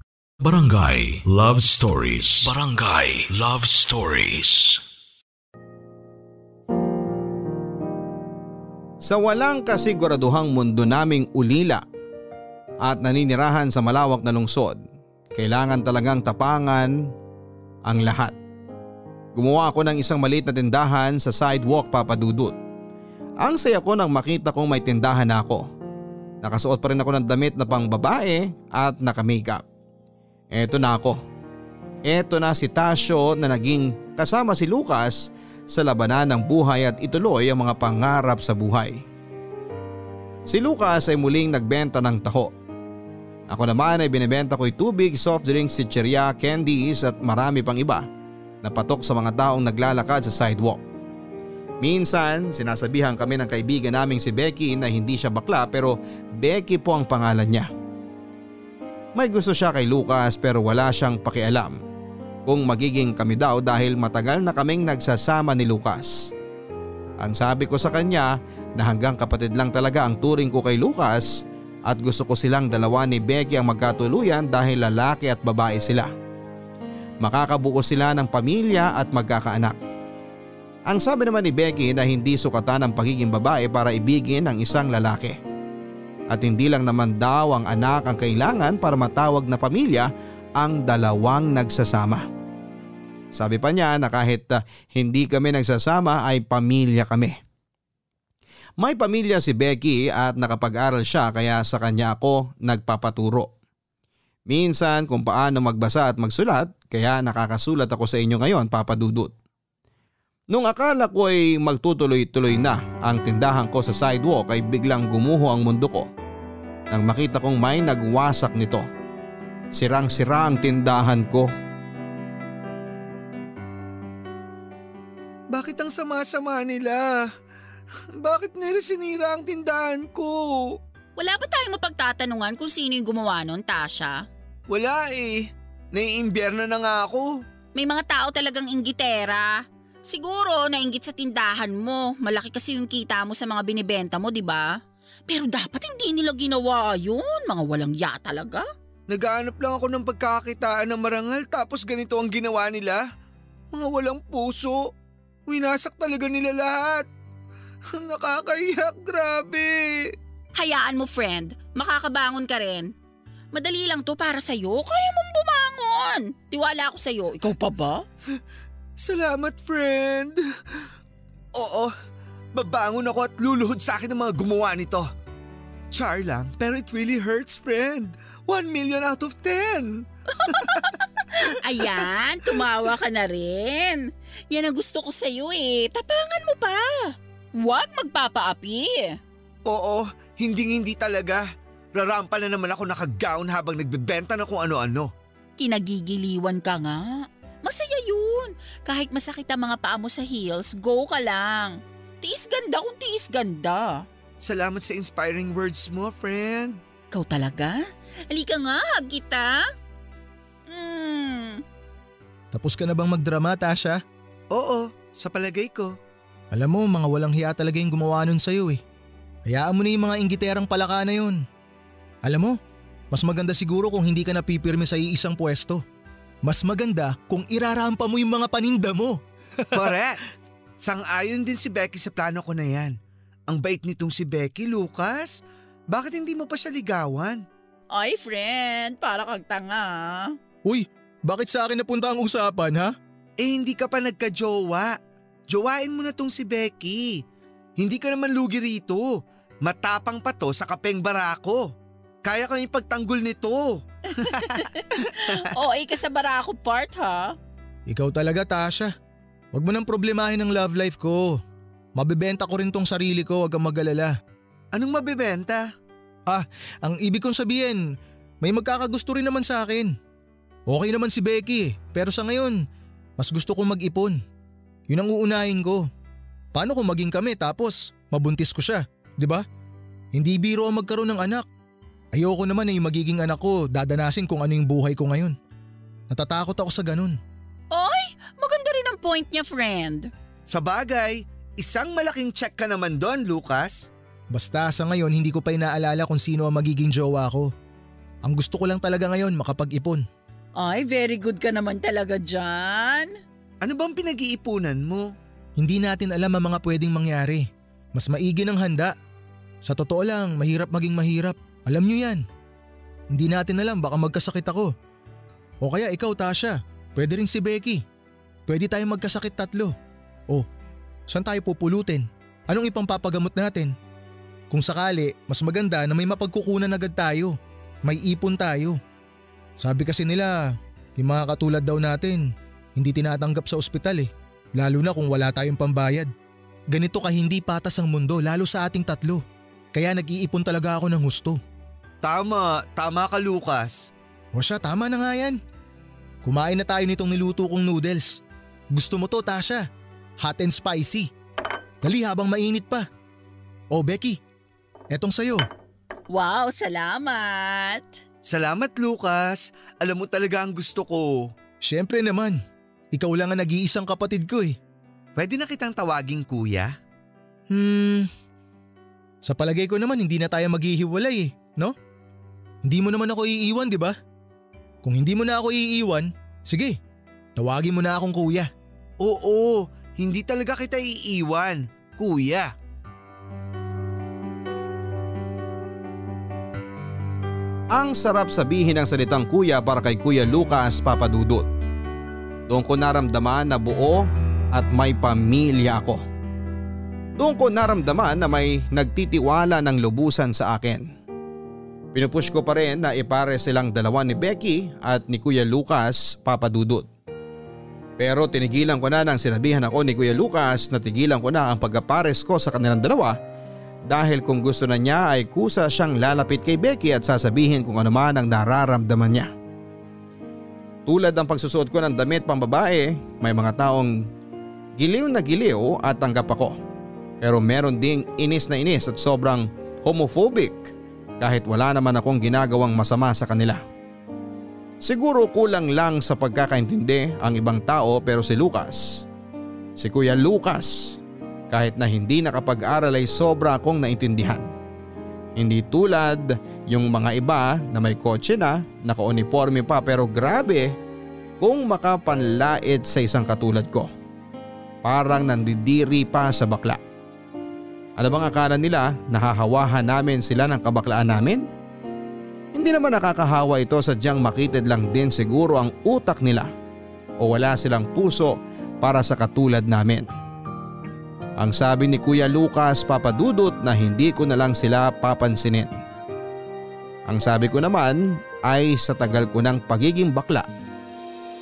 Barangay Love Stories. Barangay Love Stories. Sa walang kasiguraduhang mundo naming ulila at naninirahan sa malawak na lungsod, kailangan talagang tapangan ang lahat. Gumawa ako ng isang maliit na tindahan sa sidewalk papadudot. Ang saya ko nang makita kong may tindahan na ako. Nakasuot pa rin ako ng damit na pang babae at naka-makeup. Eto na ako. Eto na si Tasyo na naging kasama si Lucas sa labanan ng buhay at ituloy ang mga pangarap sa buhay. Si Lucas ay muling nagbenta ng taho. Ako naman ay binibenta ko'y tubig, soft drinks, chicheria, candies at marami pang iba na patok sa mga taong naglalakad sa sidewalk. Minsan, sinasabihan kami ng kaibigan naming si Becky na hindi siya bakla pero Becky po ang pangalan niya. May gusto siya kay Lucas pero wala siyang pakialam kung magiging kami daw dahil matagal na kaming nagsasama ni Lucas. Ang sabi ko sa kanya na hanggang kapatid lang talaga ang turing ko kay Lucas at gusto ko silang dalawa ni Becky ang magkatuluyan dahil lalaki at babae sila. Makakabuo sila ng pamilya at magkakaanak. Ang sabi naman ni Becky na hindi sukatan ang pagiging babae para ibigin ang isang lalaki. At hindi lang naman daw ang anak ang kailangan para matawag na pamilya ang dalawang nagsasama. Sabi pa niya na kahit uh, hindi kami nagsasama ay pamilya kami. May pamilya si Becky at nakapag-aral siya kaya sa kanya ako nagpapaturo. Minsan kung paano magbasa at magsulat kaya nakakasulat ako sa inyo ngayon papadudot. Nung akala ko ay magtutuloy-tuloy na ang tindahan ko sa sidewalk ay biglang gumuho ang mundo ko. Nang makita kong may nagwasak nito. Sirang-sira ang tindahan ko. Bakit ang sama-sama nila? Bakit nila sinira ang tindahan ko? Wala ba tayong mapagtatanungan kung sino yung gumawa nun, Tasha? Wala eh. Naiimbierno na nga ako. May mga tao talagang inggitera. Siguro nainggit sa tindahan mo. Malaki kasi yung kita mo sa mga binibenta mo, di ba? Pero dapat hindi nila ginawa yun. Mga walang ya talaga. Nagaanap lang ako ng pagkakakitaan ng marangal tapos ganito ang ginawa nila. Mga walang puso. Winasak talaga nila lahat. Nakakahiyak, grabe. Hayaan mo friend, makakabangon ka rin. Madali lang to para sa'yo, kaya mong bumangon. Tiwala ako sa'yo, ikaw pa ba? Salamat, friend. Oo, babangon ako at luluhod sa akin ng mga gumawa nito. Char lang, pero it really hurts, friend. One million out of ten. Ayan, tumawa ka na rin. Yan ang gusto ko sa'yo eh. Tapangan mo pa. Huwag magpapaapi. Oo, hindi hindi talaga. Rarampa na naman ako nakagown habang nagbebenta na kung ano-ano. Kinagigiliwan ka nga. Masaya yun. Kahit masakit ang mga paa mo sa heels, go ka lang. Tiis ganda kung tiis ganda. Salamat sa inspiring words mo, friend. Ikaw talaga? Halika nga, hug kita. Hmm. Tapos ka na bang magdrama, Tasha? Oo, sa palagay ko. Alam mo, mga walang hiya talaga yung gumawa nun sa'yo eh. Hayaan mo na yung mga inggiterang palaka na yun. Alam mo, mas maganda siguro kung hindi ka napipirme sa iisang pwesto. Mas maganda kung irarampa mo yung mga paninda mo. Correct. Sang-ayon din si Becky sa plano ko na yan. Ang bait nitong si Becky, Lucas. Bakit hindi mo pa siya ligawan? Ay friend, para kang tanga. Uy, bakit sa akin napunta ang usapan ha? Eh hindi ka pa nagka-jowa. Jowain mo na tong si Becky. Hindi ka naman lugi rito. Matapang pa to sa kapeng barako. Kaya kang ipagtanggol nito. o, ay kasabara ako part ha. Ikaw talaga, Tasha. Huwag mo nang problemahin ang love life ko. Mabibenta ko rin tong sarili ko, huwag kang magalala. Anong mabibenta? Ah, ang ibig kong sabihin, may magkakagusto rin naman sa akin. Okay naman si Becky, pero sa ngayon, mas gusto kong mag-ipon. Yun ang uunahin ko. Paano kung maging kami tapos mabuntis ko siya, di ba? Hindi biro ang magkaroon ng anak. Ayoko naman na yung magiging anak ko dadanasin kung ano yung buhay ko ngayon. Natatakot ako sa ganun. Oy, maganda ang point niya friend. Sa bagay, isang malaking check ka naman doon, Lucas. Basta sa ngayon hindi ko pa inaalala kung sino ang magiging jowa ko. Ang gusto ko lang talaga ngayon makapag-ipon. Ay, very good ka naman talaga dyan. Ano bang pinag-iipunan mo? Hindi natin alam ang mga pwedeng mangyari. Mas maigi ng handa. Sa totoo lang, mahirap maging mahirap. Alam nyo yan. Hindi natin alam baka magkasakit ako. O kaya ikaw Tasha, pwede rin si Becky. Pwede tayong magkasakit tatlo. O, saan tayo pupulutin? Anong ipampapagamot natin? Kung sakali, mas maganda na may mapagkukunan agad tayo. May ipon tayo. Sabi kasi nila, yung mga katulad daw natin, hindi tinatanggap sa ospital eh. Lalo na kung wala tayong pambayad. Ganito ka hindi patas ang mundo lalo sa ating tatlo. Kaya nag-iipon talaga ako ng husto. Tama, tama ka Lucas. O siya, tama na nga yan. Kumain na tayo nitong niluto kong noodles. Gusto mo to, Tasha? Hot and spicy. Dali habang mainit pa. O Becky, etong sayo. Wow, salamat. Salamat Lucas. Alam mo talaga ang gusto ko. Siyempre naman. Ikaw lang ang nag-iisang kapatid ko eh. Pwede na kitang tawaging kuya? Hmm. Sa palagay ko naman hindi na tayo maghihiwalay eh, no? Hindi mo naman ako iiwan, di ba? Kung hindi mo na ako iiwan, sige, tawagin mo na akong kuya. Oo, hindi talaga kita iiwan, kuya. Ang sarap sabihin ng salitang kuya para kay Kuya Lucas Papadudot. Doon ko naramdaman na buo at may pamilya ako. Doon ko naramdaman na may nagtitiwala ng lubusan sa akin. Pinupush ko pa rin na ipare silang dalawa ni Becky at ni Kuya Lucas papadudot. Pero tinigilan ko na nang sinabihan ako ni Kuya Lucas na tigilan ko na ang pagkapares ko sa kanilang dalawa dahil kung gusto na niya ay kusa siyang lalapit kay Becky at sasabihin kung ano man ang nararamdaman niya. Tulad ng pagsusuot ko ng damit pang babae, may mga taong giliw na giliw at tanggap ako. Pero meron ding inis na inis at sobrang homophobic kahit wala naman akong ginagawang masama sa kanila. Siguro kulang lang sa pagkakaintindi ang ibang tao pero si Lucas, si Kuya Lucas, kahit na hindi nakapag-aral ay sobra akong naintindihan. Hindi tulad yung mga iba na may kotse na, naka-uniforme pa pero grabe kung makapanlait sa isang katulad ko. Parang nandidiri pa sa bakla. Ano bang akala nila nahahawahan namin sila ng kabaklaan namin? Hindi naman nakakahawa ito sadyang makitid lang din siguro ang utak nila o wala silang puso para sa katulad namin. Ang sabi ni Kuya Lucas papadudot na hindi ko na lang sila papansinin. Ang sabi ko naman ay sa tagal ko ng pagiging bakla.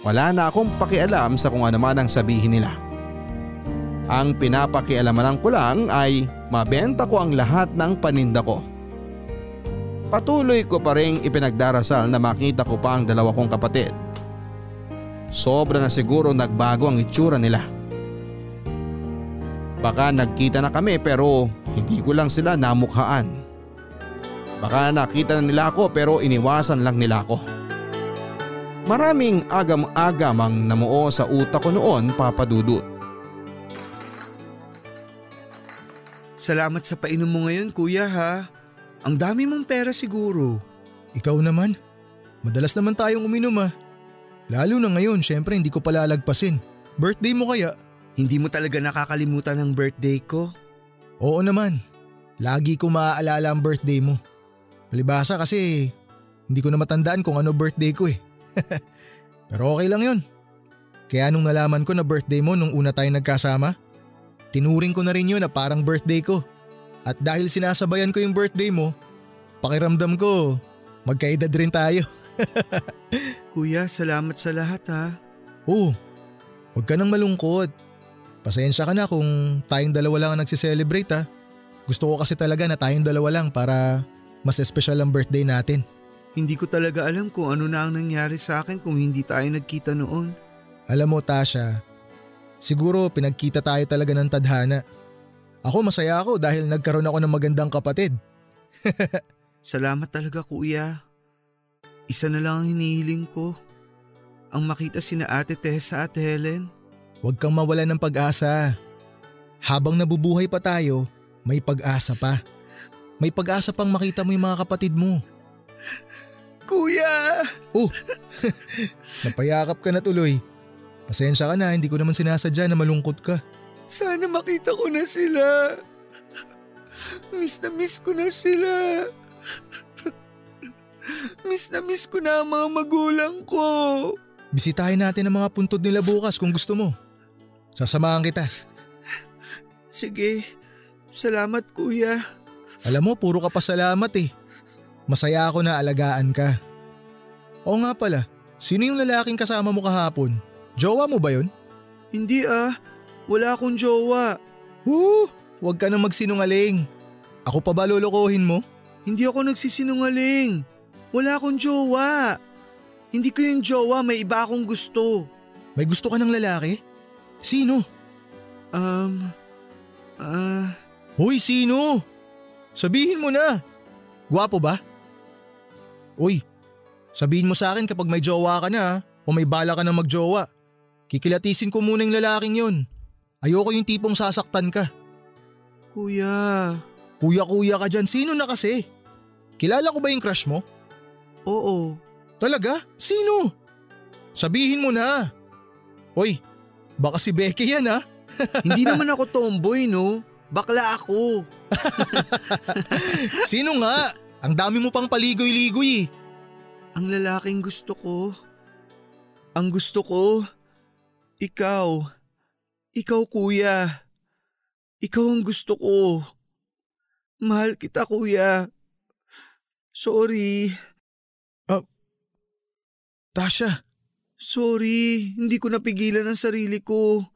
Wala na akong pakialam sa kung ano man ang sabihin nila. Ang pinapakialamanan ko lang ay mabenta ko ang lahat ng paninda ko. Patuloy ko pa rin ipinagdarasal na makita ko pa ang dalawa kong kapatid. Sobra na siguro nagbago ang itsura nila. Baka nagkita na kami pero hindi ko lang sila namukhaan. Baka nakita na nila ako pero iniwasan lang nila ako. Maraming agam-agam ang namuo sa utak ko noon papadudot. Salamat sa painom mo ngayon kuya ha. Ang dami mong pera siguro. Ikaw naman. Madalas naman tayong uminom ah. Lalo na ngayon, syempre hindi ko palalagpasin. Birthday mo kaya? Hindi mo talaga nakakalimutan ang birthday ko? Oo naman. Lagi ko maaalala ang birthday mo. Malibasa kasi hindi ko na matandaan kung ano birthday ko eh. Pero okay lang yon. Kaya nung nalaman ko na birthday mo nung una tayong nagkasama, Tinuring ko na rin yun na parang birthday ko. At dahil sinasabayan ko yung birthday mo, pakiramdam ko, magkaedad rin tayo. Kuya, salamat sa lahat ha. Oo, huwag ka nang malungkot. Pasensya ka na kung tayong dalawa lang ang nagsiselebrate ha. Gusto ko kasi talaga na tayong dalawa lang para mas espesyal ang birthday natin. Hindi ko talaga alam kung ano na ang nangyari sa akin kung hindi tayo nagkita noon. Alam mo Tasha, Siguro pinagkita tayo talaga ng tadhana. Ako masaya ako dahil nagkaroon ako ng magandang kapatid. Salamat talaga kuya. Isa na lang ang hinihiling ko. Ang makita sina ate Tessa at Helen. Huwag kang mawala ng pag-asa. Habang nabubuhay pa tayo, may pag-asa pa. May pag-asa pang makita mo yung mga kapatid mo. Kuya! Oh, napayakap ka na tuloy. Pasensya ka na, hindi ko naman sinasadya na malungkot ka. Sana makita ko na sila. Miss na miss ko na sila. Miss na miss ko na ang mga magulang ko. Bisitahin natin ang mga puntod nila bukas kung gusto mo. Sasamahan kita. Sige, salamat kuya. Alam mo, puro ka pa salamat eh. Masaya ako na alagaan ka. Oo nga pala, sino yung lalaking kasama mo kahapon? Jowa mo ba yun? Hindi ah, wala akong jowa. Huh, huwag ka nang magsinungaling. Ako pa ba lolokohin mo? Hindi ako nagsisinungaling. Wala akong jowa. Hindi ko yung jowa, may iba akong gusto. May gusto ka ng lalaki? Sino? Um, ah... Uh... Hoy, sino? Sabihin mo na. Gwapo ba? Uy, sabihin mo sa akin kapag may jowa ka na o may bala ka na magjowa. Kikilatisin ko muna yung lalaking yun. Ayoko yung tipong sasaktan ka. Kuya. Kuya-kuya ka dyan. Sino na kasi? Kilala ko ba yung crush mo? Oo. Talaga? Sino? Sabihin mo na. Hoy, baka si Becky yan ha? Hindi naman ako tomboy no. Bakla ako. Sino nga? Ang dami mo pang paligoy-ligoy eh. Ang lalaking gusto ko. Ang gusto ko Ikaw. Ikaw kuya. Ikaw ang gusto ko. Mahal kita kuya. Sorry. Tasha, Sorry, hindi ko napigilan ang sarili ko.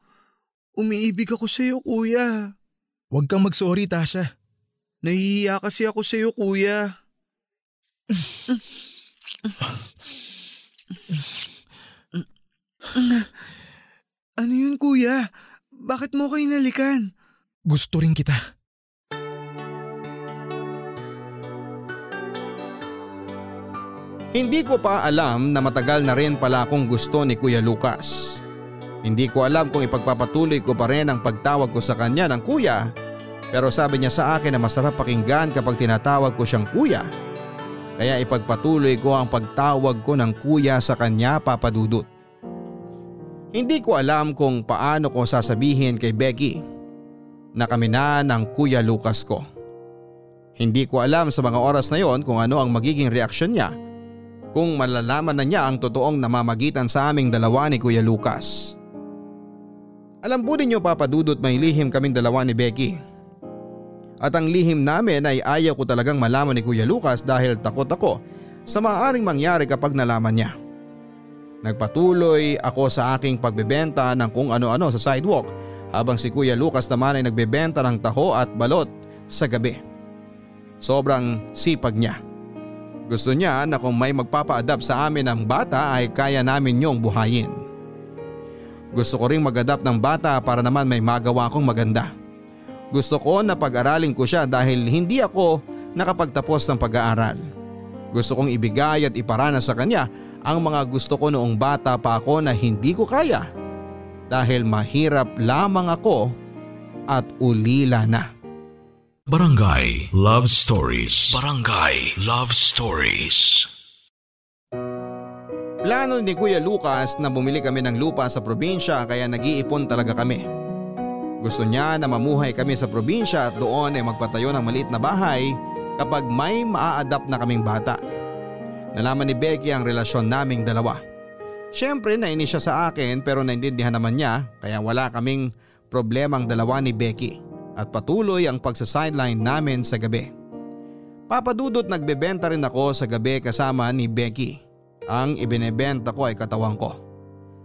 Umiibig ako sa iyo, kuya. huwag kang mag-sorry Tasha. Nahihiya kasi ako sa iyo, kuya. ano yun, kuya? Bakit mo ko inalikan? Gusto rin kita. Hindi ko pa alam na matagal na rin pala akong gusto ni Kuya Lucas. Hindi ko alam kung ipagpapatuloy ko pa rin ang pagtawag ko sa kanya ng kuya pero sabi niya sa akin na masarap pakinggan kapag tinatawag ko siyang kuya. Kaya ipagpatuloy ko ang pagtawag ko ng kuya sa kanya papadudot. Hindi ko alam kung paano ko sasabihin kay Becky na kami na ng Kuya Lucas ko. Hindi ko alam sa mga oras na yon kung ano ang magiging reaksyon niya kung malalaman na niya ang totoong namamagitan sa aming dalawa ni Kuya Lucas. Alam po ninyo papadudot may lihim kaming dalawa ni Becky. At ang lihim namin ay ayaw ko talagang malaman ni Kuya Lucas dahil takot ako sa maaaring mangyari kapag nalaman niya. Nagpatuloy ako sa aking pagbebenta ng kung ano-ano sa sidewalk habang si Kuya Lucas naman ay nagbebenta ng taho at balot sa gabi. Sobrang sipag niya. Gusto niya na kung may magpapa-adapt sa amin ng bata ay kaya namin niyong buhayin. Gusto ko ring mag-adapt ng bata para naman may magawa akong maganda. Gusto ko na pag-aralin ko siya dahil hindi ako nakapagtapos ng pag-aaral. Gusto kong ibigay at iparana sa kanya ang mga gusto ko noong bata pa ako na hindi ko kaya. Dahil mahirap lamang ako at ulila na. Barangay Love Stories. Barangay Love Stories. Plano ni Kuya Lucas na bumili kami ng lupa sa probinsya kaya nag-iipon talaga kami. Gusto niya na mamuhay kami sa probinsya at doon ay magpatayo ng maliit na bahay kapag may maa-adapt na kaming bata. Nalaman ni Becky ang relasyon naming dalawa. Siyempre nainis siya sa akin pero naintindihan naman niya kaya wala kaming problemang dalawa ni Becky at patuloy ang pagsa-sideline namin sa gabi. Papadudot nagbebenta rin ako sa gabi kasama ni Becky. Ang ibinebenta ko ay katawan ko.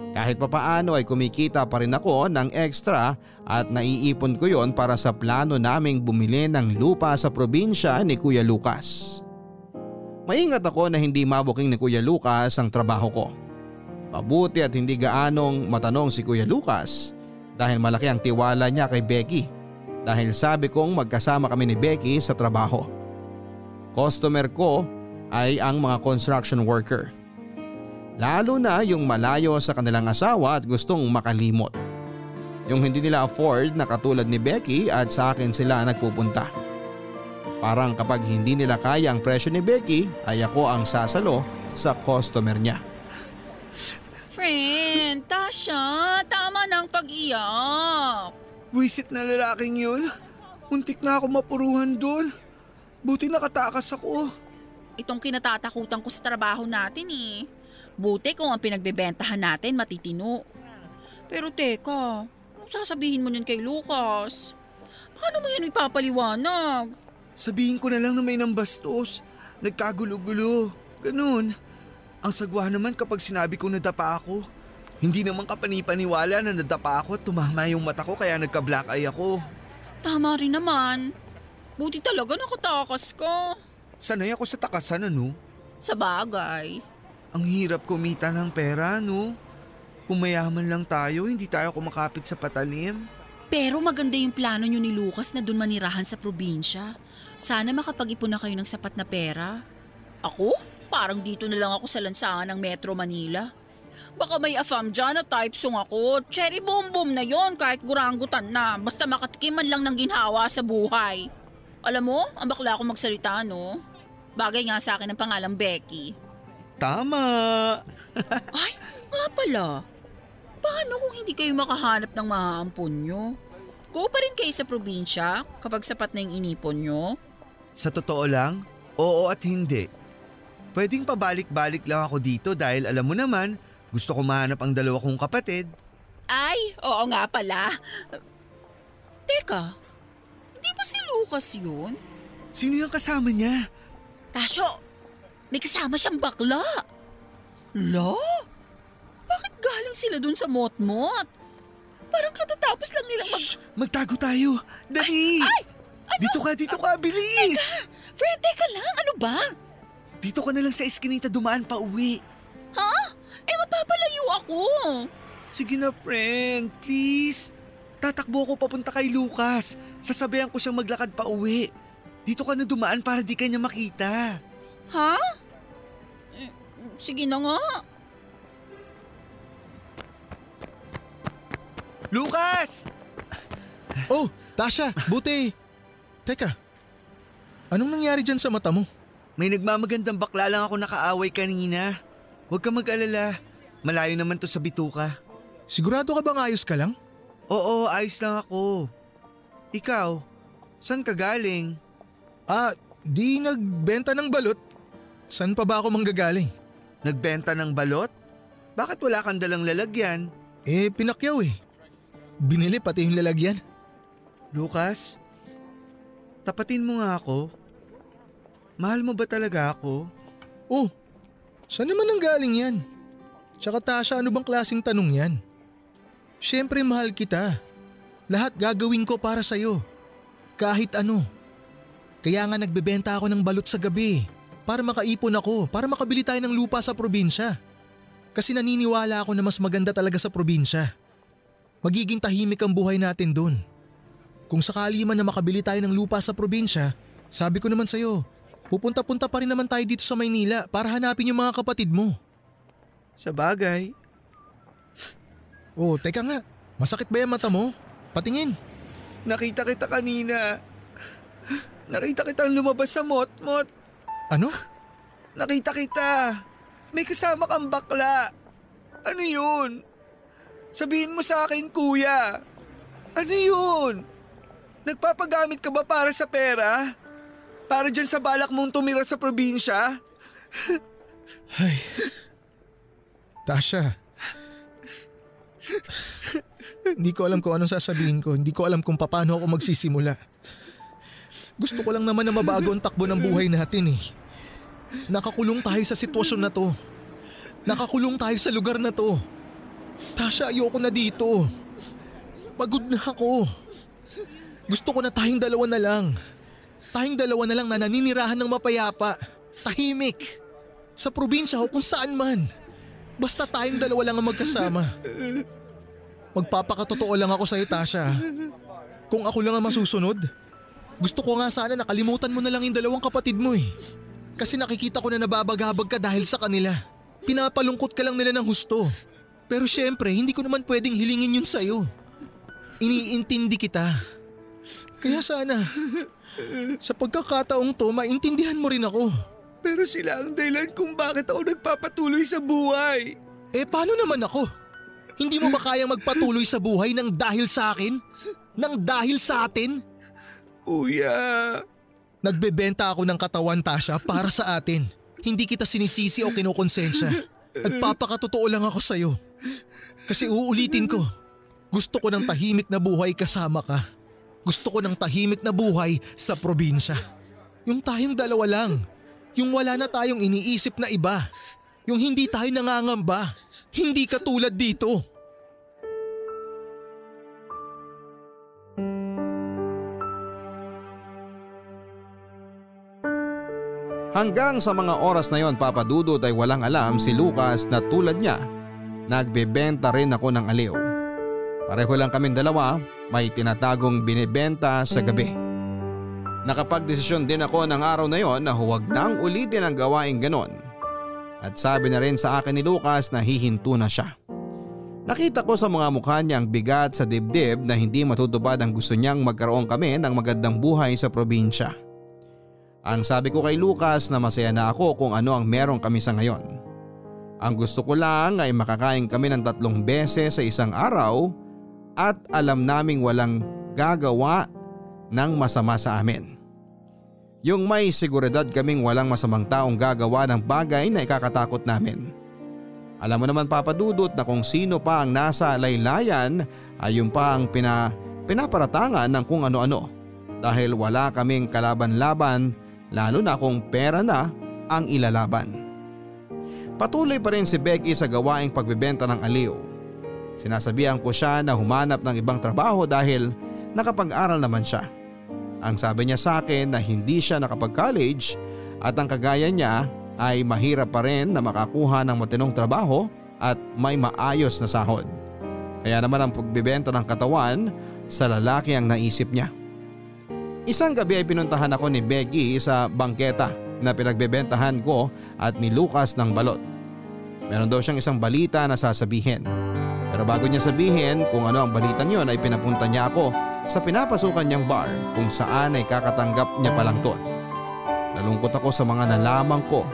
Kahit papaano ay kumikita pa rin ako ng extra at naiipon ko yon para sa plano naming bumili ng lupa sa probinsya ni Kuya Lucas. Maingat ako na hindi mabuking ni Kuya Lucas ang trabaho ko. Mabuti at hindi gaanong matanong si Kuya Lucas dahil malaki ang tiwala niya kay Becky dahil sabi kong magkasama kami ni Becky sa trabaho. Customer ko ay ang mga construction worker. Lalo na yung malayo sa kanilang asawa at gustong makalimot. Yung hindi nila afford na katulad ni Becky at sa akin sila nagpupunta. Parang kapag hindi nila kaya ang presyo ni Becky ay ako ang sasalo sa customer niya. Friend, Tasha, tama ang pag-iyak. Wisit na lalaking yun. Muntik na ako mapuruhan doon. Buti nakatakas ako. Itong kinatatakutan ko sa trabaho natin eh. Buti kung ang pinagbebentahan natin matitino. Pero teka, anong sasabihin mo nun kay Lucas? Paano mo yan ipapaliwanag? Sabihin ko na lang na may nambastos. Nagkagulo-gulo. Ganun. Ang sagwa naman kapag sinabi ko nadapa ako. Hindi naman kapanipaniwala na nadapa ako at tumama yung mata ko kaya nagka-black eye ako. Tama rin naman. Buti talaga nakatakas ka. Sanay ako sa takasan ano? Sa bagay. Ang hirap kumita ng pera no? Kung mayaman lang tayo, hindi tayo kumakapit sa patalim. Pero maganda yung plano nyo ni Lucas na dun manirahan sa probinsya. Sana makapag-ipon na kayo ng sapat na pera. Ako? Parang dito na lang ako sa lansangan ng Metro Manila. Baka may afam dyan na type song ako. Cherry boom boom na yon kahit guranggutan na. Basta makatikiman lang ng ginhawa sa buhay. Alam mo, ang bakla ako magsalita no? Bagay nga sa akin ang pangalang Becky. Tama! Ay, nga pala. Paano kung hindi kayo makahanap ng mahaampon nyo? Go pa rin kayo sa probinsya kapag sapat na yung inipon nyo? Sa totoo lang, oo at hindi. Pwedeng pabalik-balik lang ako dito dahil alam mo naman, gusto ko mahanap ang dalawa kong kapatid. Ay, oo nga pala. Teka, hindi ba si Lucas yun? Sino yung kasama niya? Tasyo, may kasama siyang bakla. La? Bakit galing sila dun sa motmot? Parang katatapos lang nilang mag... Shh! Magtago tayo! Dali! Ay! Ano? Dito ka, dito ka! Bilis! Fred, teka lang. Ano ba? Dito ka na lang sa eskinita dumaan pa uwi. Ha? Eh, mapapalayo ako. Sige na, friend. Please. Tatakbo ako papunta kay Lucas. Sasabihan ko siyang maglakad pa uwi. Dito ka na dumaan para di kanya makita. Ha? Sige na nga. Lucas! Oh, Tasha, buti. Teka, anong nangyari dyan sa mata mo? May nagmamagandang bakla lang ako nakaaway kanina. Huwag ka mag-alala. Malayo naman to sa bituka. Sigurado ka bang ayos ka lang? Oo, ayos lang ako. Ikaw, saan ka galing? Ah, di nagbenta ng balot. San pa ba ako manggagaling? Nagbenta ng balot? Bakit wala kang dalang lalagyan? Eh, pinakyaw eh. Binili pati yung lalagyan. Lucas, tapatin mo nga ako. Mahal mo ba talaga ako? Oh, saan naman ang galing yan? Tsaka Tasha, ano bang klaseng tanong yan? Siyempre mahal kita. Lahat gagawin ko para sa'yo. Kahit ano. Kaya nga nagbebenta ako ng balot sa gabi. Para makaipon ako, para makabili tayo ng lupa sa probinsya. Kasi naniniwala ako na mas maganda talaga sa probinsya. Magiging tahimik ang buhay natin doon. Kung sakali man na makabili tayo ng lupa sa probinsya, sabi ko naman sa'yo, pupunta-punta pa rin naman tayo dito sa Maynila para hanapin yung mga kapatid mo. Sa bagay. Oh, teka nga. Masakit ba yung mata mo? Patingin. Nakita kita kanina. Nakita kitang lumabas sa mot-mot. Ano? Nakita kita. May kasama kang bakla. Ano yun? Sabihin mo sa akin, kuya. Ano yun? Nagpapagamit ka ba para sa pera? Para dyan sa balak mong tumira sa probinsya? Ay. Tasha. Hindi ko alam kung anong sasabihin ko. Hindi ko alam kung paano ako magsisimula. Gusto ko lang naman na mabago ang takbo ng buhay natin eh. Nakakulong tayo sa sitwasyon na to. Nakakulong tayo sa lugar na to. Tasha, ayoko na dito. Pagod na ako. Gusto ko na tayong dalawa na lang. Tayong dalawa na lang na naninirahan ng mapayapa. Tahimik. Sa probinsya o kung saan man. Basta tayong dalawa lang ang magkasama. Magpapakatotoo lang ako sa'yo, Tasha. Kung ako lang ang masusunod, gusto ko nga sana nakalimutan mo na lang yung dalawang kapatid mo eh. Kasi nakikita ko na nababagabag ka dahil sa kanila. Pinapalungkot ka lang nila ng husto. Pero syempre, hindi ko naman pwedeng hilingin yun sa'yo. Iniintindi kita. Kaya sana, sa pagkakataong to, maintindihan mo rin ako. Pero sila ang dahilan kung bakit ako nagpapatuloy sa buhay. Eh paano naman ako? Hindi mo ba kayang magpatuloy sa buhay ng dahil sa akin? Nang dahil sa atin? Kuya, Nagbebenta ako ng katawan, Tasha, para sa atin. Hindi kita sinisisi o kinukonsensya. Nagpapakatotoo lang ako sa'yo. Kasi uulitin ko, gusto ko ng tahimik na buhay kasama ka. Gusto ko ng tahimik na buhay sa probinsya. Yung tayong dalawa lang. Yung wala na tayong iniisip na iba. Yung hindi tayo nangangamba. Hindi katulad dito. Hanggang sa mga oras na yon papadudod ay walang alam si Lucas na tulad niya, nagbebenta rin ako ng aliw. Pareho lang kaming dalawa, may tinatagong binibenta sa gabi. Nakapagdesisyon din ako ng araw na yon na huwag nang ulitin ang gawain ganon. At sabi na rin sa akin ni Lucas na hihinto na siya. Nakita ko sa mga mukha niya ang bigat sa dibdib na hindi matutupad ang gusto niyang magkaroon kami ng magandang buhay sa probinsya. Ang sabi ko kay Lucas na masaya na ako kung ano ang meron kami sa ngayon. Ang gusto ko lang ay makakain kami ng tatlong beses sa isang araw at alam naming walang gagawa ng masama sa amin. Yung may seguridad kaming walang masamang taong gagawa ng bagay na ikakatakot namin. Alam mo naman papadudot na kung sino pa ang nasa laylayan ay yung pa ang pina, pinaparatangan ng kung ano-ano dahil wala kaming kalaban-laban lalo na kung pera na ang ilalaban. Patuloy pa rin si Becky sa gawaing pagbebenta ng aliw. Sinasabihan ko siya na humanap ng ibang trabaho dahil nakapag-aral naman siya. Ang sabi niya sa akin na hindi siya nakapag-college at ang kagaya niya ay mahirap pa rin na makakuha ng matinong trabaho at may maayos na sahod. Kaya naman ang pagbibenta ng katawan sa lalaki ang naisip niya. Isang gabi ay pinuntahan ako ni Becky sa bangketa na pinagbebentahan ko at ni Lucas ng balot. Meron daw siyang isang balita na sasabihin. Pero bago niya sabihin kung ano ang balitang yon ay pinapunta niya ako sa pinapasukan niyang bar kung saan ay kakatanggap niya palang doon. Nalungkot ako sa mga nalaman ko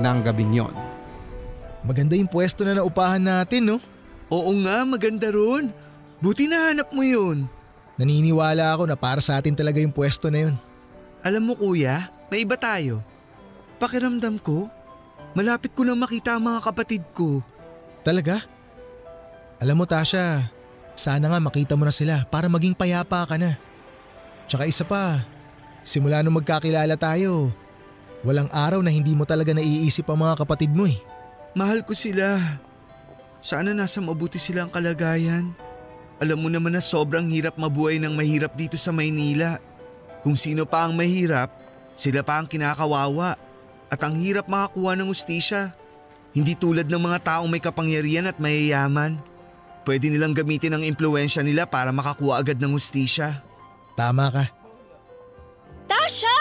ng gabi niyon. Maganda yung pwesto na naupahan natin no? Oo nga, maganda ron. Buti nahanap mo yun. Naniniwala ako na para sa atin talaga yung pwesto na yun. Alam mo kuya, may iba tayo. Pakiramdam ko, malapit ko na makita ang mga kapatid ko. Talaga? Alam mo Tasha, sana nga makita mo na sila para maging payapa ka na. Tsaka isa pa, simula nung magkakilala tayo, walang araw na hindi mo talaga naiisip ang mga kapatid mo eh. Mahal ko sila. Sana nasa mabuti silang kalagayan. Alam mo naman na sobrang hirap mabuhay ng mahirap dito sa Maynila. Kung sino pa ang mahirap, sila pa ang kinakawawa. At ang hirap makakuha ng ustisya. Hindi tulad ng mga taong may kapangyarihan at mayayaman. Pwede nilang gamitin ang impluensya nila para makakuha agad ng ustisya. Tama ka. Tasha!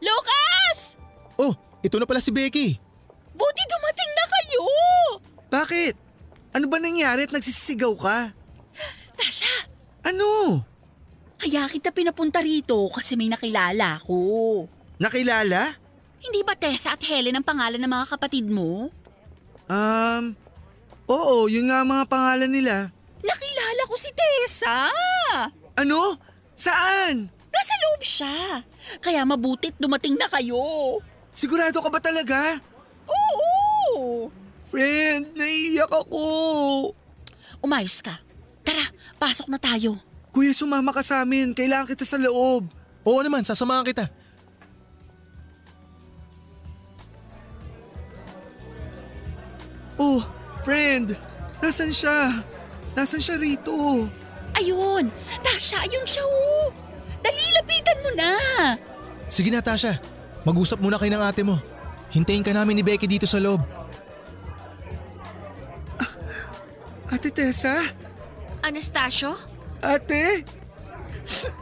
Lucas! Oh, ito na pala si Becky. Buti dumating na kayo! Bakit? Ano ba nangyari at nagsisigaw ka? Tasha, Ano? kaya kita pinapunta rito kasi may nakilala ko. Nakilala? Hindi ba Tessa at Helen ang pangalan ng mga kapatid mo? Um, oo, yun nga ang mga pangalan nila. Nakilala ko si Tessa! Ano? Saan? Nasa loob siya. Kaya mabutit dumating na kayo. Sigurado ka ba talaga? Oo! Friend, naiiyak ako. Umayos ka. Tara, pasok na tayo. Kuya, sumama ka sa amin. Kailangan kita sa loob. Oo naman, sasamahan kita. Oh, friend. Nasaan siya? Nasaan siya rito? Ayun! Tasha, ayun siya oh! Dali, lapitan mo na! Sige na Tasha, mag-usap muna kayo ng ate mo. Hintayin ka namin ni Becky dito sa loob. Ate Tessa? Anastasio? Ate?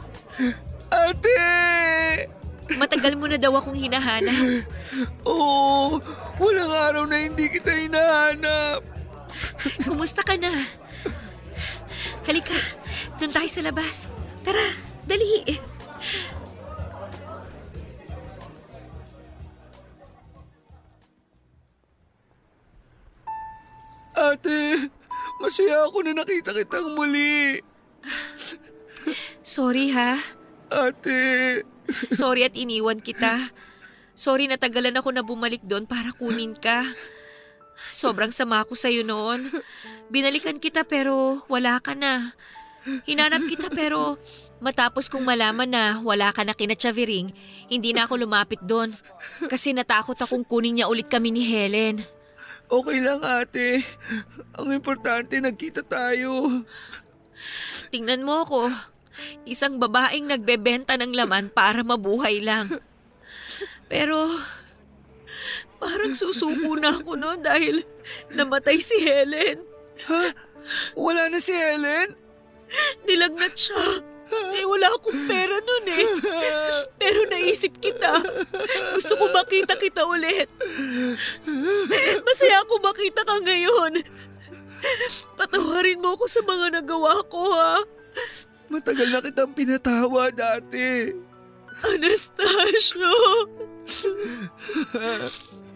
Ate! Matagal mo na daw akong hinahanap. Oo, walang araw na hindi kita hinahanap. Kumusta ka na? Halika, doon tayo sa labas. Tara, dali. Ate, masaya ako na nakita kitang muli. Sorry ha. Ate, Sorry at iniwan kita. Sorry na tagalan ako na bumalik doon para kunin ka. Sobrang sama ako sa'yo noon. Binalikan kita pero wala ka na. Hinanap kita pero matapos kong malaman na wala ka na kina Chaviring, hindi na ako lumapit doon. Kasi natakot akong kunin niya ulit kami ni Helen. okay lang ate. Ang importante nagkita tayo. Tingnan mo ako. Isang babaeng nagbebenta ng laman para mabuhay lang. Pero parang susuko na ako no dahil namatay si Helen. Ha? Wala na si Helen? Nilagnat siya. Eh, wala akong pera nun eh. Pero naisip kita. Gusto ko makita kita ulit. Masaya ako makita ka ngayon. Patawarin mo ako sa mga nagawa ko ha. Matagal na kitang pinatawa dati. Anastasio!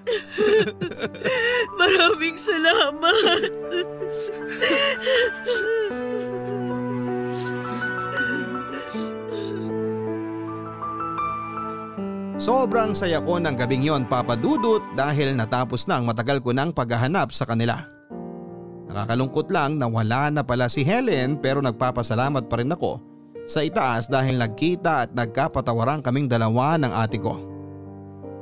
Maraming salamat! Sobrang saya ko ng gabing yon papadudot dahil natapos na ang matagal ko ng paghahanap sa kanila. Nakakalungkot lang na wala na pala si Helen pero nagpapasalamat pa rin ako sa itaas dahil nagkita at nagkapatawaran kaming dalawa ng ate ko.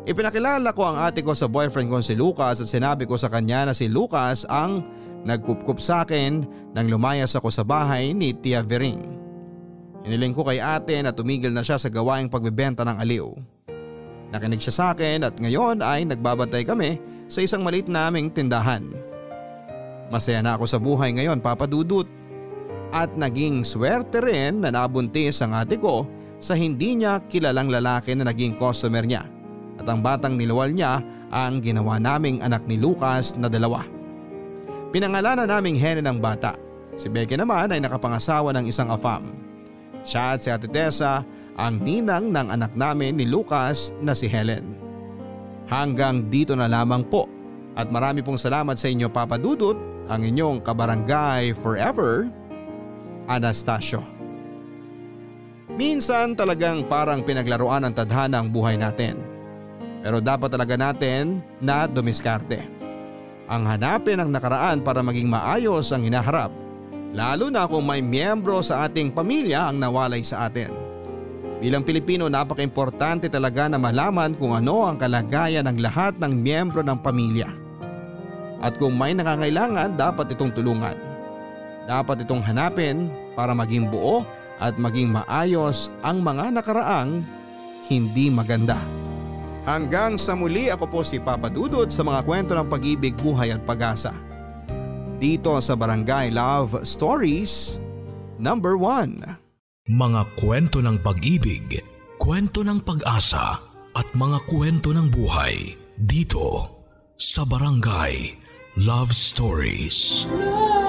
Ipinakilala ko ang ate ko sa boyfriend ko si Lucas at sinabi ko sa kanya na si Lucas ang nagkupkup sa akin nang lumayas ako sa bahay ni Tia Vering. Iniling ko kay ate na tumigil na siya sa gawaing pagbebenta ng aliw. Nakinig siya sa akin at ngayon ay nagbabantay kami sa isang maliit naming tindahan. Masaya na ako sa buhay ngayon papadudot. At naging swerte rin na nabuntis ang ate ko sa hindi niya kilalang lalaki na naging customer niya. At ang batang niluwal niya ang ginawa naming anak ni Lucas na dalawa. Pinangalanan naming Helen ang bata. Si Becky naman ay nakapangasawa ng isang afam. Siya at si Ate Tessa ang ninang ng anak namin ni Lucas na si Helen. Hanggang dito na lamang po at marami pong salamat sa inyo Papa Dudut, ang inyong kabarangay forever, Anastasio. Minsan talagang parang pinaglaruan ng tadhana ang buhay natin. Pero dapat talaga natin na dumiskarte. Ang hanapin ang nakaraan para maging maayos ang hinaharap lalo na kung may miyembro sa ating pamilya ang nawalay sa atin. Bilang Pilipino napaka-importante talaga na malaman kung ano ang kalagayan ng lahat ng miyembro ng pamilya. At kung may nangangailangan dapat itong tulungan. Dapat itong hanapin para maging buo at maging maayos ang mga nakaraang hindi maganda. Hanggang sa muli ako po si Papa Dudut sa mga kwento ng pag-ibig, buhay at pag-asa. Dito sa Barangay Love Stories Number 1 Mga kwento ng pag-ibig, kwento ng pag-asa at mga kwento ng buhay dito sa Barangay Love Stories. Love